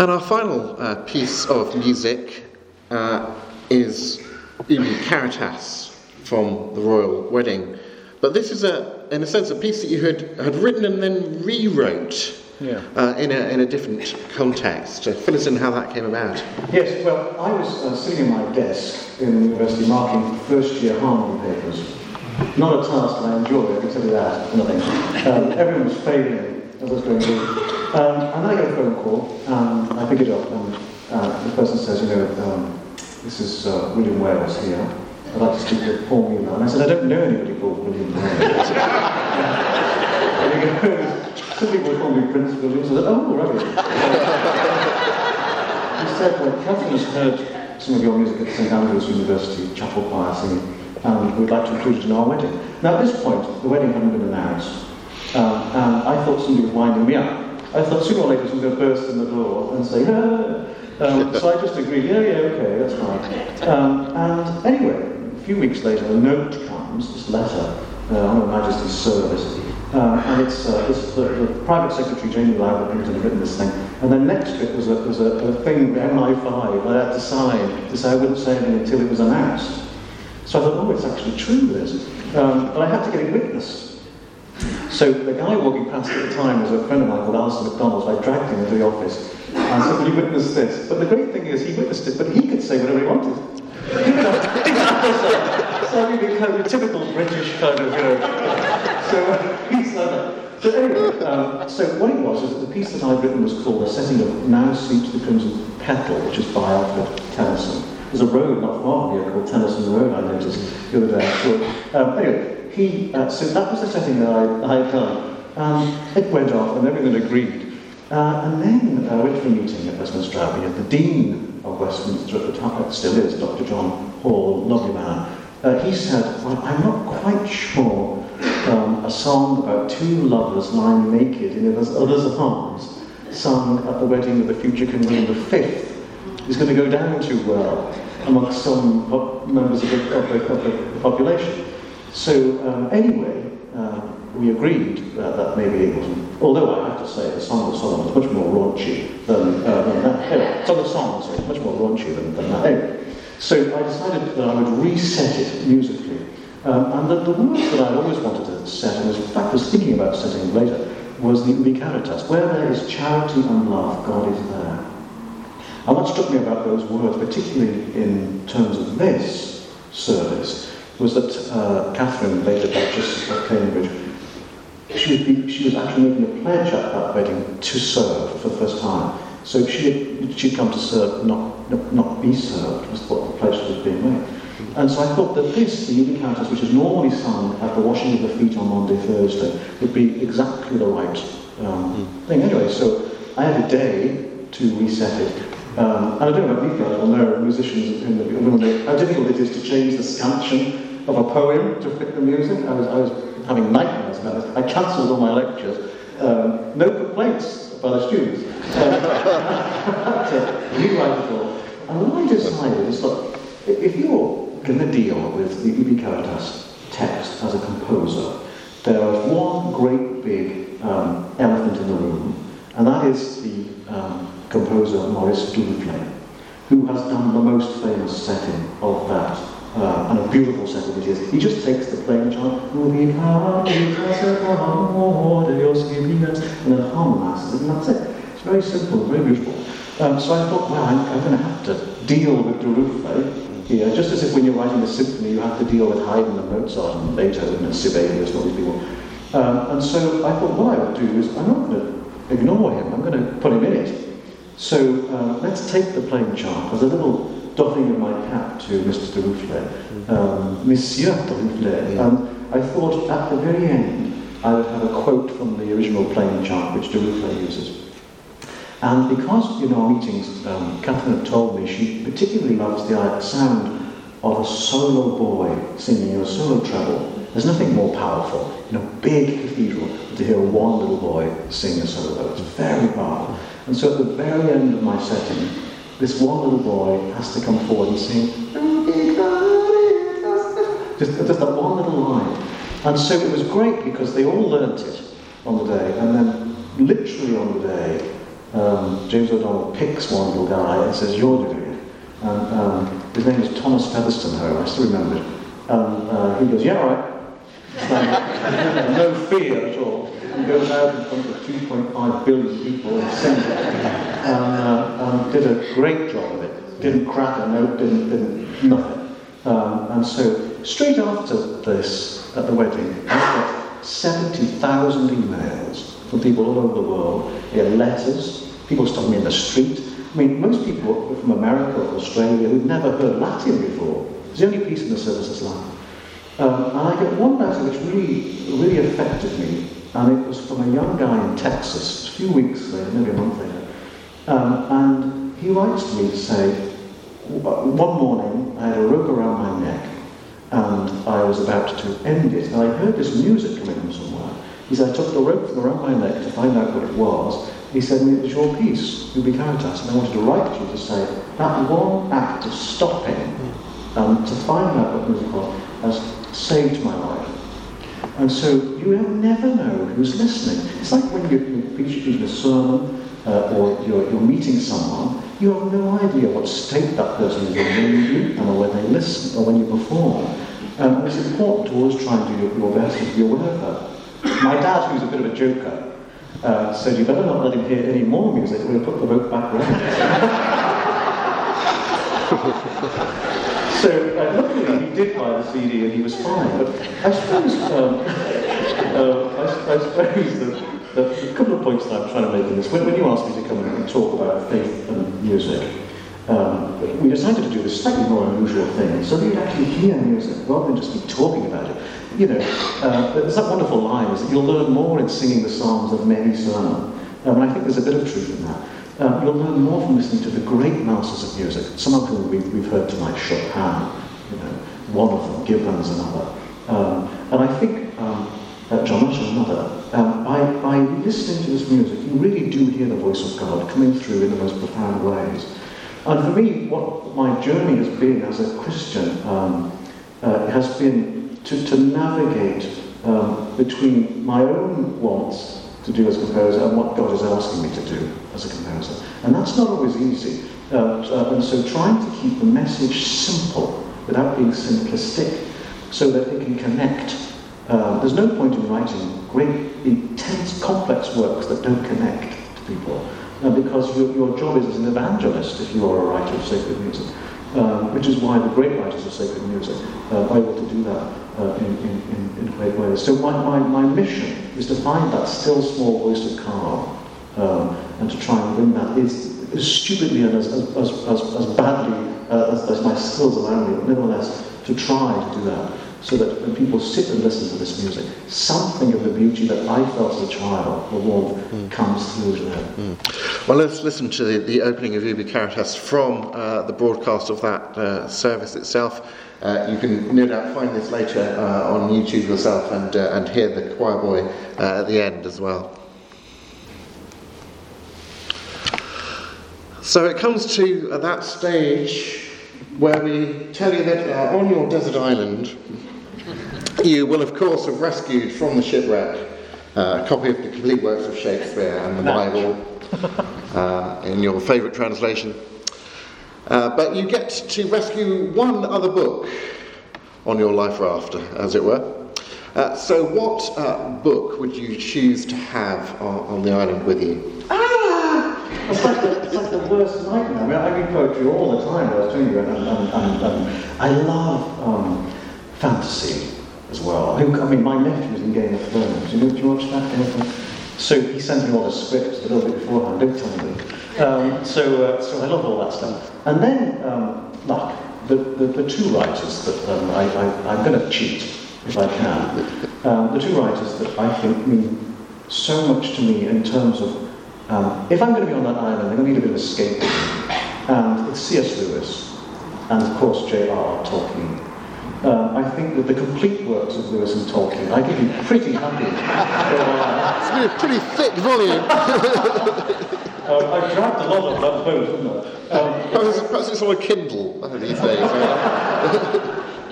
And our final uh, piece of music uh, is Ubi Caritas from the Royal Wedding. But this is, a, in a sense, a piece that you had, had written and then rewrote Yeah. uh, in, a, in a different context. Uh, fill us in how that came about. Yes, well, I was uh, sitting at my desk in the university marking first year harmony papers. Not a task I enjoy, I can tell you that, nothing. Um, everyone was failing as I was going through. Um, and then I get a phone call, and I pick it up, and uh, the person says, you know, um, this is uh, William Wales here. I'd like to speak to Paul Mealor. And I said, I don't know anybody called William Wales. and he goes, some people call me Prince William. So I said, oh, right. He said, well, Catherine has heard some of your music at St Andrews University Chapel Choir singing, and we'd like to include it in our wedding. Now, at this point, the wedding hadn't been announced, um, and I thought somebody was winding me up. I thought sooner or later someone was going to burst in the door and say, ah. Um, so I just agreed, yeah, yeah, okay, that's fine. Um, and anyway, a few weeks later, a note comes, this letter, uh, on Her Majesty's service, um, and it's, uh, the, the private secretary, Jamie Lowry, had written this thing. And then next to it was a, was a, a thing, MI5, I had to sign to say I wouldn't say anything until it was announced. So I thought, oh, it's actually true, this. Um, but I had to get it witnessed. So the guy walking past at the time was a friend of mine called Alison McDonald, so I dragged him into the office. And said, will you witness this? But the great thing is he witnessed it, but he could say whatever he wanted. so I mean, kind of typical British kind of, you know. So uh, he's like. So anyway, um, so what it was is that the piece that I'd written was called A Setting of Now Sleeps the Crimson Petal, which is by Alfred Tennyson. There's a road not far from here called Tennyson Road, I noticed the other day. So, um, anyway, he, uh, so that was the setting that I, I had done. Um, it went off and everyone agreed. Uh, and then I went for a meeting at Westminster Abbey, and the Dean of Westminster at the time, still is, Dr. John Hall, lovely man, uh, he said, well, I'm not quite sure um, a song about two lovers lying naked in other's arms, sung at the wedding of the future King William V, is going to go down too well amongst some members of the, of the, of the population. So um, anyway, um, we agreed that, that maybe it wasn't. Although I have to say, the Song of Solomon is much more raunchy than, uh, than that. Anyway, Song of Songs is much more raunchy than, than that. Anyway, so I decided that I would reset it musically. Um, and the, the words that I'd always wanted to set, and in fact was thinking about setting later, was the Ubi Caritas. Where there is charity and love, God is there. And what struck me about those words, particularly in terms of this service, was that uh, Catherine, later Duchess of Cambridge, she, would be, she was actually making a pledge at that wedding to serve for the first time. So she had, she'd come to serve, not, not, not be served, was what the pledge was being made. And so I thought that this, the Ubi Caritas, which is normally sung at the washing of the feet on Maundy, Thursday, would be exactly the right um, thing. Anyway, so I had a day to reset it. Um, and I don't know about you guys, there are musicians in the, will know how difficult it is to change the scansion of a poem to fit the music. I was, I was having nightmares about this. I cancelled all my lectures. Um, no complaints by the students. Um, rewrite it. And what I decided if you're going to deal with the Ubi Caritas text as a composer, there is one great big um, elephant in the room, and that is the um, composer Maurice Duruflé, who has done the most famous setting of that, uh, and a beautiful set of is. He just takes the plain chant, and then harmonizes it, and that's it. It's very simple, very beautiful. Um, so I thought, well, I'm, I'm going to have to deal with Duruflé here, just as if when you're writing a symphony, you have to deal with Haydn and Mozart and Beethoven and Sibelius and all these people. Um, and so I thought what I would do is I'm not going to ignore him, I'm going to put him in it. So uh, let's take the plain chant. There's a little doffing of my cap to Mr. Duruflé, um, Monsieur de Yeah. and I thought at the very end I would have a quote from the original plain chant which Duruflé uses. And because in our meetings, um, Catherine had told me she particularly loves the sound of a solo boy singing a solo treble. There's nothing more powerful in a big cathedral to hear one little boy sing a solo. It's very powerful. And so at the very end of my setting, this one little boy has to come forward and sing, just, just that one little line. And so it was great because they all learnt it on the day, and then literally on the day, um, James O'Donnell picks one little guy and says, You're doing it. And um, his name is Thomas Featherstone, I still remember it. And uh, he goes, Yeah, all right. No fear at all. He goes out in front of 2.5 billion people and sings it. And, uh, and did a great job of it. Didn't crack a note, didn't, didn't nothing. Um, and so, straight after this, at the wedding, I got 70,000 emails from people all over the world. They had letters, people stopped me in the street. I mean, most people from America or Australia who'd never heard Latin before. It's the only piece in the service that's Latin. Um, and I get one letter which really, really affected me, and it was from a young guy in Texas, a few weeks later, maybe a month later. Um, and he writes to me to say, one morning I had a rope around my neck, and I was about to end it, and I heard this music coming from somewhere. He said, I took the rope from around my neck to find out what it was. He said, it was your piece, *You Ubi Caritas, and I wanted to write to you to say, that one act of stopping um, to find out what music was has saved my life. And so you will never know who's listening. It's like when you're, preaching a sermon uh, or you're, you're meeting someone, you have no idea what state that person is in when you meet them or when they listen or when you perform. Um, it's important to always try and do your, your best and be aware of that. My dad, who's a bit of a joker, uh, said, you better not let him hear any more music, we'll put the rope back round. So uh, luckily he did buy the CD and he was fine. But I suppose um, uh, I, I suppose that, that a couple of points that I'm trying to make in this. When, when you asked me to come and talk about faith and music, um, we decided to do this slightly more unusual thing, so that you'd actually hear music rather than just be talking about it. You know, uh, there's that wonderful line is that you'll learn more in singing the psalms than many sermon. Um, and I think there's a bit of truth in that. Um, you'll learn more from listening to the great masters of music, some of whom we've, we've heard tonight, Chopin, you know, one of them, Gibbons another. Um, and I think um, uh, John Marshall another. Um, by, by listening to this music, you really do hear the voice of God coming through in the most profound ways. And for me, what my journey has been as a Christian um, uh, has been to, to navigate um, between my own wants to do as a composer and what God is asking me to do as a composer. And that's not always easy. Uh, uh, and so trying to keep the message simple without being simplistic so that it can connect. Uh, there's no point in writing great, intense, complex works that don't connect to people. Uh, because your, your job is as an evangelist if you are a writer of sacred music. Um, which is why the great writers of sacred music uh, are able to do that uh, in, in, in, great ways. So my, my, my mission is to find that still small voice of calm um, and to try and bring that as, as stupidly and as, as, as, as, badly uh, as, as my skills allow me, but nevertheless to try to do that so that when people sit and listen to this music, something of the beauty that I felt as a child, the warmth, comes through to them. Well, let's listen to the, the opening of Ubi Caritas from uh, the broadcast of that uh, service itself. Uh, you can no doubt find this later uh, on YouTube yourself and, uh, and hear the choir boy uh, at the end as well. So it comes to uh, that stage where we tell you that uh, on your desert island, you will, of course, have rescued from the shipwreck uh, a copy of the complete works of Shakespeare and the Bible uh, in your favourite translation. Uh, but you get to rescue one other book on your life raft, as it were. Uh, so, what uh, book would you choose to have on, on the island with you? The, it's like the worst nightmare. I mean, I read poetry all the time, I was telling you, and, and, and, and I love um, fantasy as well. I mean, my nephew in Game of Thrones. You know, do you watch that? So he sent me all the scripts a little bit beforehand, don't tell me. Um, so, uh, so I love all that stuff. And then um. The, the, the two writers that um, I, I, I'm going to cheat if I can. Um, the two writers that I think mean so much to me in terms of um, if I'm going to be on that island, I'm going to need a bit of escape. And it's C.S. Lewis and of course J.R.R. Tolkien. Um, I think that the complete works of Lewis and Tolkien, I give you pretty happy. Uh, It's been a pretty thick volume. um, I've grabbed a lot of that boat, haven't I? Um, perhaps, perhaps it's on a Kindle uh, these days.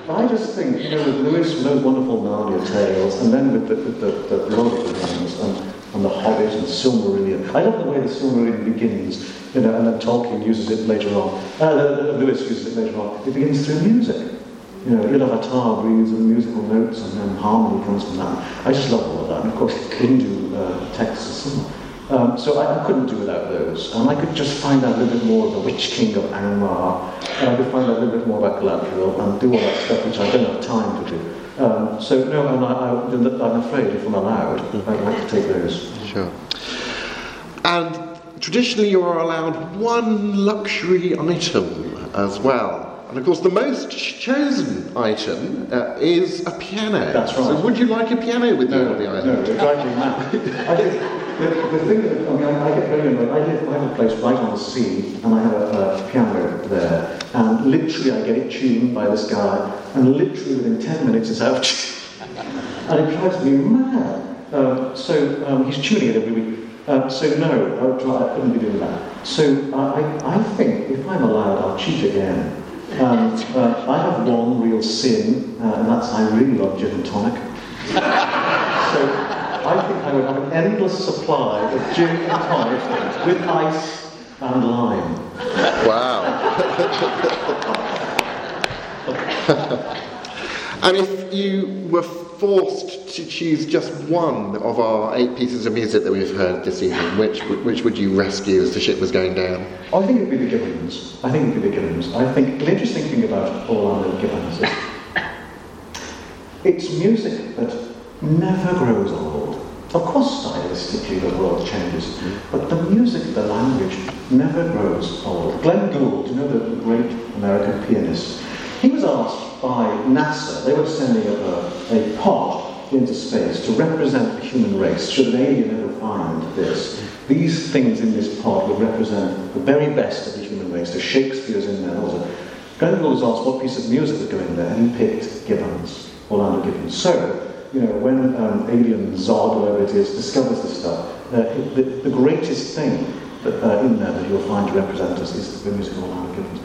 I just think, you know, with Lewis, those wonderful Narnia tales, and then with the, with the, the Lord of the Rings, and, and the Hobbit, and Silmarillion. I love the way the Silmarillion begins, you know, and then Tolkien uses it later on. Uh, Lewis uses it later on. It begins through music. You know, Ilúvatar breathes with musical notes, and then harmony comes from that. I just love all of that. And of course, Hindu uh, texts. Um, so I, I couldn't do without those. And I could just find out a little bit more of the Witch King of Angmar, and I could find out a little bit more about Galadriel, and do all that stuff which I don't have time to do. Um, so no, and I, I, I'm afraid if I'm allowed, I'd like to take those. Sure. And traditionally, you are allowed one luxury item as well. And of course, the most chosen item uh, is a piano. That's right. So, would you like a piano with you on the No, island? it's driving me mad. I think the, the thing that, I mean, I, I get very annoyed. I live, I have a place right on the sea, and I have a, a piano there, and literally I get it tuned by this guy, and literally within 10 minutes it's out. and it drives me mad. Um, so um, he's tuning it every week. Um, so no, I, would try, I couldn't be doing that. So uh, I, I think if I'm allowed, I'll cheat again. And uh, I have one real sin, uh, and that's I really love gin and tonic. So I think I would have an endless supply of gin and tonic with ice and lime. Wow. and if you were forced to choose just one of our eight pieces of music that we've heard this evening, which, which would you rescue as the ship was going down? I think it'd be the Gibbons. I think it'd be the Gibbons. I think the interesting thing about Orlando Gibbons is it's music that never grows old. Of course, stylistically, the world changes, but the music, the language, never grows old. Glenn Gould, you know the great American pianist, he was asked by NASA, they were sending a, a pod into space to represent the human race. Should an alien ever find this, these things in this pod would represent the very best of the human race. So Shakespeare's in there. Also. Glenn was asked what piece of music would go in there, and he picked Gibbons, Orlando Gibbons. So, you know, when um, alien Zod, whatever it is, discovers this stuff, uh, the, the greatest thing that, uh, in there that you'll find to represent us is the music of Orlando Gibbons.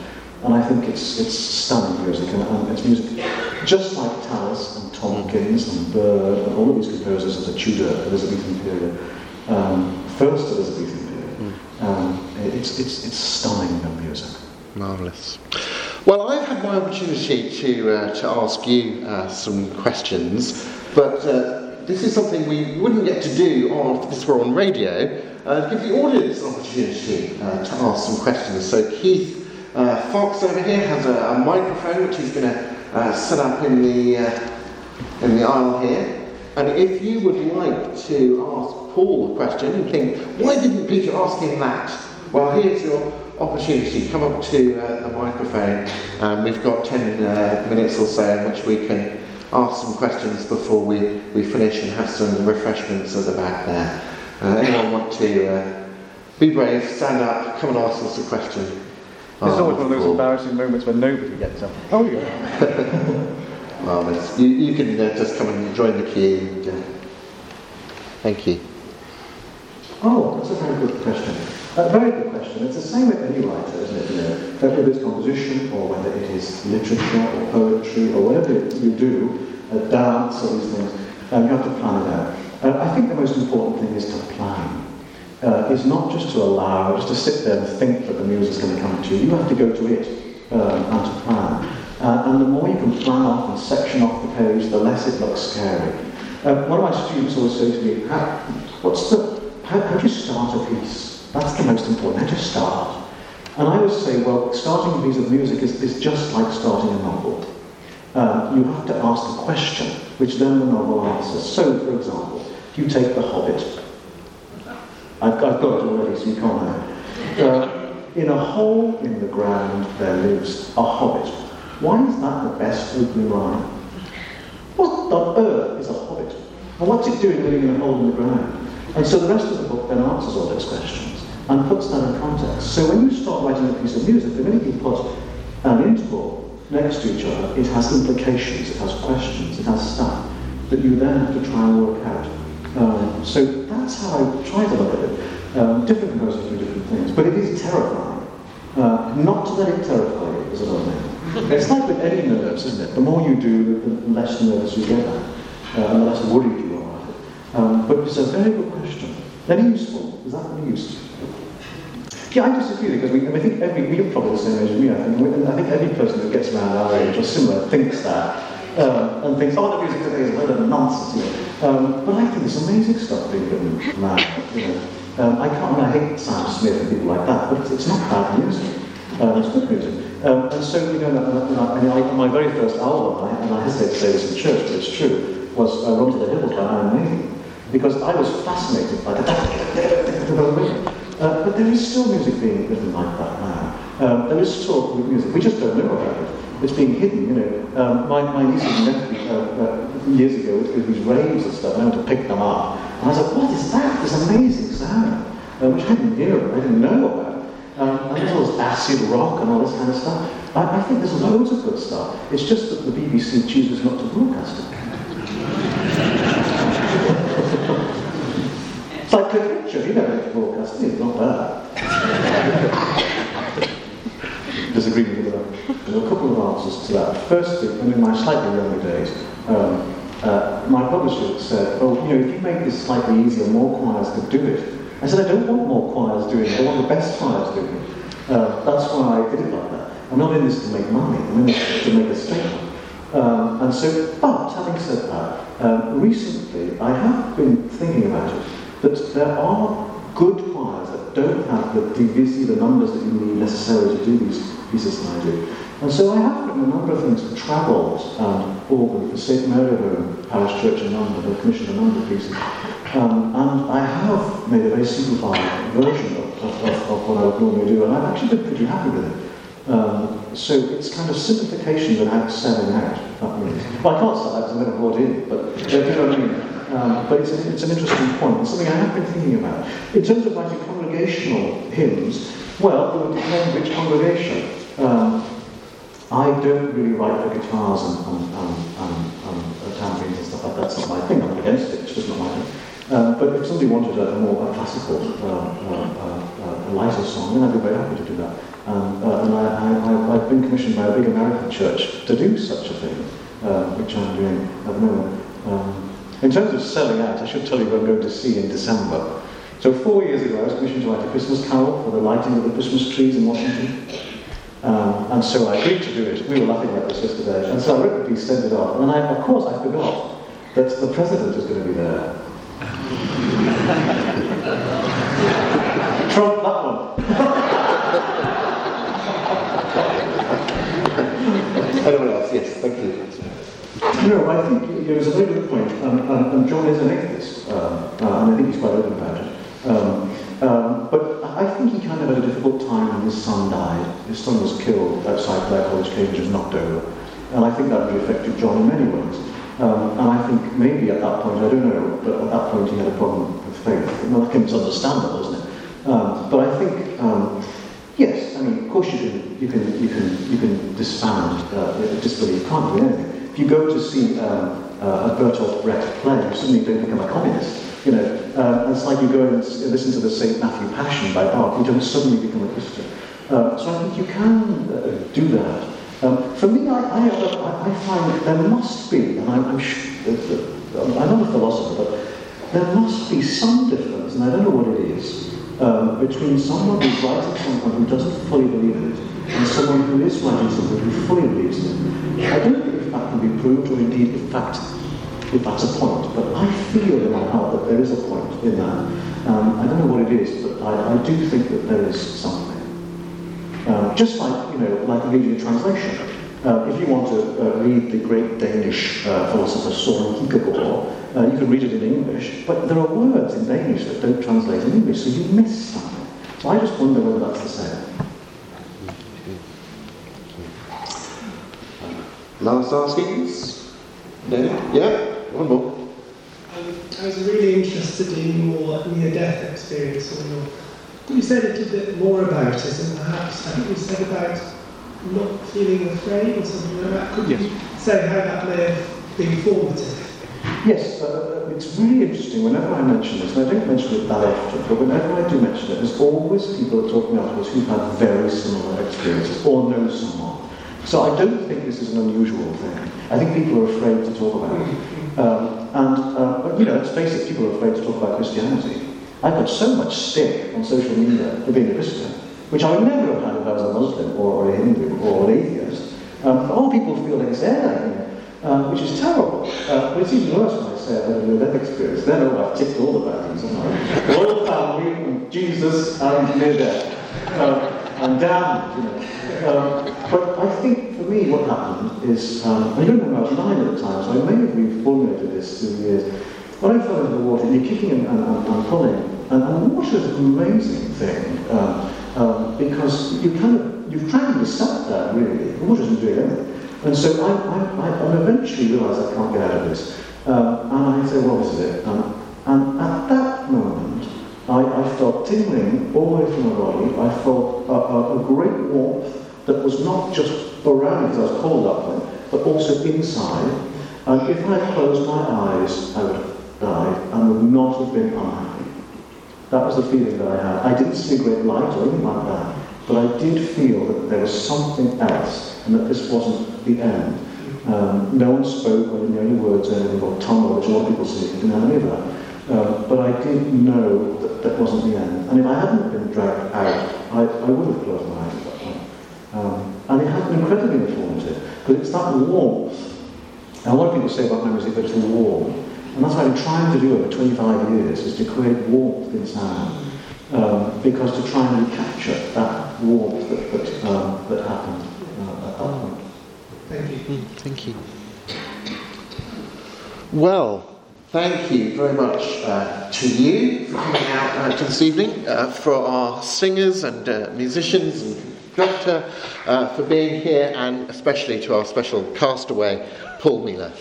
And I think it's, it's stunning music, and, and it's music just like Tallis and Tomkins and Byrd and all of these composers of the Tudor Elizabethan period, um, first Elizabethan period. Um, it's, it's, it's stunning the music. Marvellous. Well, I've had my opportunity to, uh, to ask you uh, some questions, but uh, this is something we wouldn't get to do on, if this were on radio. Uh, give the audience an opportunity uh, to ask some questions. So Keith uh, Fox over here has a, a microphone which he's going to uh, set up in the, uh, in the aisle here. And if you would like to ask Paul a question and think, why didn't Peter ask him that? Well, here's your opportunity. Come up to uh, the microphone. Um, we've got 10 uh, minutes or so in which we can ask some questions before we, we finish and have some refreshments at the back there. Uh, anyone want to be brave, stand up, come and ask us a question? It's always one of those Paul. embarrassing moments when nobody gets up. Oh, yeah. Marvellous. You, you can uh, just come and join the queue. And, uh, thank you. Oh, that's a very good question. A very good question. It's the same with any writer, isn't it? You know, whether it's composition or whether it is literature or poetry or whatever you do, uh, dance or these things, um, you have to plan it out. Uh, I think the most important thing is to plan. Uh, is not just to allow, just to sit there and think that the music's going to come to you. You have to go to it um, and to plan. Uh, and the more you can plan off and section off the page, the less it looks scary. Uh, one of my students always say to me, how, what's the, how, how do you start a piece? That's the most important. How do you start? And I always say, well, starting a piece of music is, is just like starting a novel. Um, you have to ask the question, which then the novel answers. So, for example, you take The Hobbit, I've, got it already, so you can't have. Uh, In a hole in the ground there lives a hobbit. Why is that the best opening line? What on earth is a hobbit? And what's it doing living in a hole in the ground? And so the rest of the book then answers all those questions and puts that in context. So when you start writing a piece of music, the minute you put an interval next to each other, it has implications, it has questions, it has stuff that you then have to try and work out. Um, so that's how I try to look at it. Um, different composers do different things, but it is terrifying. Uh, not to let it terrify you is another thing. It's like with any nerves, isn't it? The more you do, the less nervous you get, uh, and the less worried you are about it. Um, but it's a very good question. Very useful. Is that any use? Yeah, I disagree because we, I, mean, I think every, we're probably the same age as I think. And I think every person who gets around our age or similar thinks that. Um, and thinks, oh, the music today is a load of nonsense, you know. Um, but I think there's amazing stuff being written now, you know. Um, I can't, I, hate Sam Smith and people like that, but it's, it's not bad music. Um, it's good music. Um, and so, you know, and and I, my very first album, I, and I hesitate to say this in church, but it's true, was uh, Run to the Hills by Iron Maiden. Because I was fascinated by the uh, but there is still music being written like that now. Um, there is still music. We just don't know about it. It's being hidden, you know. Um, my, my nieces and nephews, uh, uh, years ago, with these raves and stuff, and I went to pick them up. And I was like, what is that? This amazing sound, uh, which I didn't hear, I didn't know about. Um, and there's all this acid rock and all this kind of stuff. I, I think there's loads of good stuff. It's just that the BBC chooses not to broadcast it. it's like a picture, you never broadcast it, it's not bad. Disagree with that. There are a couple of answers to that. Firstly, in my slightly younger days, um, uh, my publisher said, oh, you know, if you make this slightly easier, more choirs could do it. I said, I don't want more choirs doing it, I want the best choirs doing it. Uh, that's why I did it like that. I'm not in this to make money, I'm in this to make a statement. Um, and so, but having said that, um, recently I have been thinking about it, that there are good choirs that don't have the DVC, the numbers that you need necessarily to do these pieces that I do. And so I have written a number of things for Travels and for St Marylebone Parish Church in London, I've commissioned a number of pieces. Um, and I have made a very simplified version of, of, of, what I would normally do, and I've actually been pretty happy with it. Um, so it's kind of simplification without selling out, that means. Well, I can't sell out because I'm going to in, but you know what I mean? Um, but it's, it's an interesting point. It's something I have been thinking about. In terms of writing congregational hymns, well, it would depend which congregation. Um, I don't really write for guitars and, and, and, and, and tambourines and stuff like that. That's not my thing. I'm against it. It's just not my thing. Um, but if somebody wanted a, more a classical, uh, uh, uh, a lighter song, then I'd be very happy to do that. Um, uh, and I, I've been commissioned by a big American church to do such a thing, uh, which I'm doing at the moment. Um, in terms of selling out, I should tell you who I'm going to see in December. So four years ago, I was commissioned to write a Christmas carol for the lighting of the Christmas trees in Washington. Um, and so I agreed to do it. We were laughing about this yesterday. And so I wrote the piece, sent it off. And I, of course, I forgot that the president is going to be there. Trump that one. Anyone else? Yes, thank you. No, I think you know, it's a very good point. Um, um, and John is an atheist, um, uh, and I think he's quite open about it. Um, difficult time when his son died. His son was killed outside Clare College, Cambridge, knocked over. And I think that really affected John in many ways. Um, and I think maybe at that point, I don't know, but at that point he had a problem with faith. Well, it's understandable, isn't it? Um, but I think, um, yes, I mean, of course you can, you can, you can, you can disband uh, disbelief, can't you? If you go to see um, uh, a Bertolt Brecht play, you suddenly don't become a communist. You know, uh, it's like you go and listen to the St. Matthew Passion by Bach, you don't suddenly become a Christian. Uh, so I think you can uh, do that. Um, for me, I, I, I, find there must be, and I'm, I'm uh, uh, I'm not a philosopher, but there must be some difference, and I don't know what it is, um, between someone who's writing something who doesn't fully believe it and someone who is writing something who fully believes it. I don't know if that can be proved, or indeed, in fact, if that's a point. But I feel in my heart that there is a point in that. Um, I don't know what it is, but I, I do think that there is something. Um, just like, you know, like reading a translation. Uh, if you want to uh, read the great Danish uh, philosopher Søren Kierkegaard, uh, you can read it in English, but there are words in Danish that don't translate in English, so you miss something. So I just wonder whether that's the same. Last askings? No? Yeah? One more. Um, I was really interested in your near-death experience. Or your, could you say a little bit more about it, and perhaps I think you said about not feeling afraid or something like that. Could you say how that may have been formative? Yes, uh, it's really interesting. Whenever I mention this, and I don't mention it that often, but whenever I do mention it, there's always people talking afterwards who've had very similar experiences or know someone. So I don't think this is an unusual thing. I think people are afraid to talk about it. Um, and, uh, you know, let's face it, people are afraid to talk about Christianity. I got so much stick on social media for being a Christian, which I would never have had if I was a Muslim or, a Hindu or an atheist. Um, all people feel like it's know, uh, which is terrible. Uh, but it's even worse when I say I've had near-death experience. Then oh, I've ticked all the boxes, haven't I? Royal family, Jesus, and near-death. Uh, and damned, you know. Um, but I think for me what happened is, um, I don't I was nine at the time, so I may have reformulated this through the years. When I fell into the water, you're kicking and, and, and, and pulling, and, and water is an amazing thing, um, um, because you kind of, you've practically sat there, really. Water isn't doing anything. And so I, I, I, I eventually realised I can't get out of this. Um, and I well, this is it. And at that moment, I, I felt tingling all the way through my body. I felt a, a, a great warmth that was not just around because I was cold up then, but also inside. And if I had closed my eyes, I would have died and would not have been unhappy. That was the feeling that I had. I didn't see great light or anything like that, but I did feel that there was something else and that this wasn't the end. Um, no one spoke or didn't know any words or anything or tongue, which a lot of people say, didn't have any of that. Um, but I did know that that wasn't the end. And if I hadn't been dragged out, I, I would have closed my eyes. Um, and it has been incredibly informative. But it's that warmth. And a lot of people say about memories, it gets warm. And that's what I'm trying to do over 25 years, is to create warmth in sound. Um, because to try and capture that warmth that, that, um, that happened uh, at that point. Thank you. Thank you. Well, thank you very much uh, to you for coming out uh, to this evening, uh, for our singers and uh, musicians and conductor uh, for being here, and especially to our special castaway, Paul Mealor.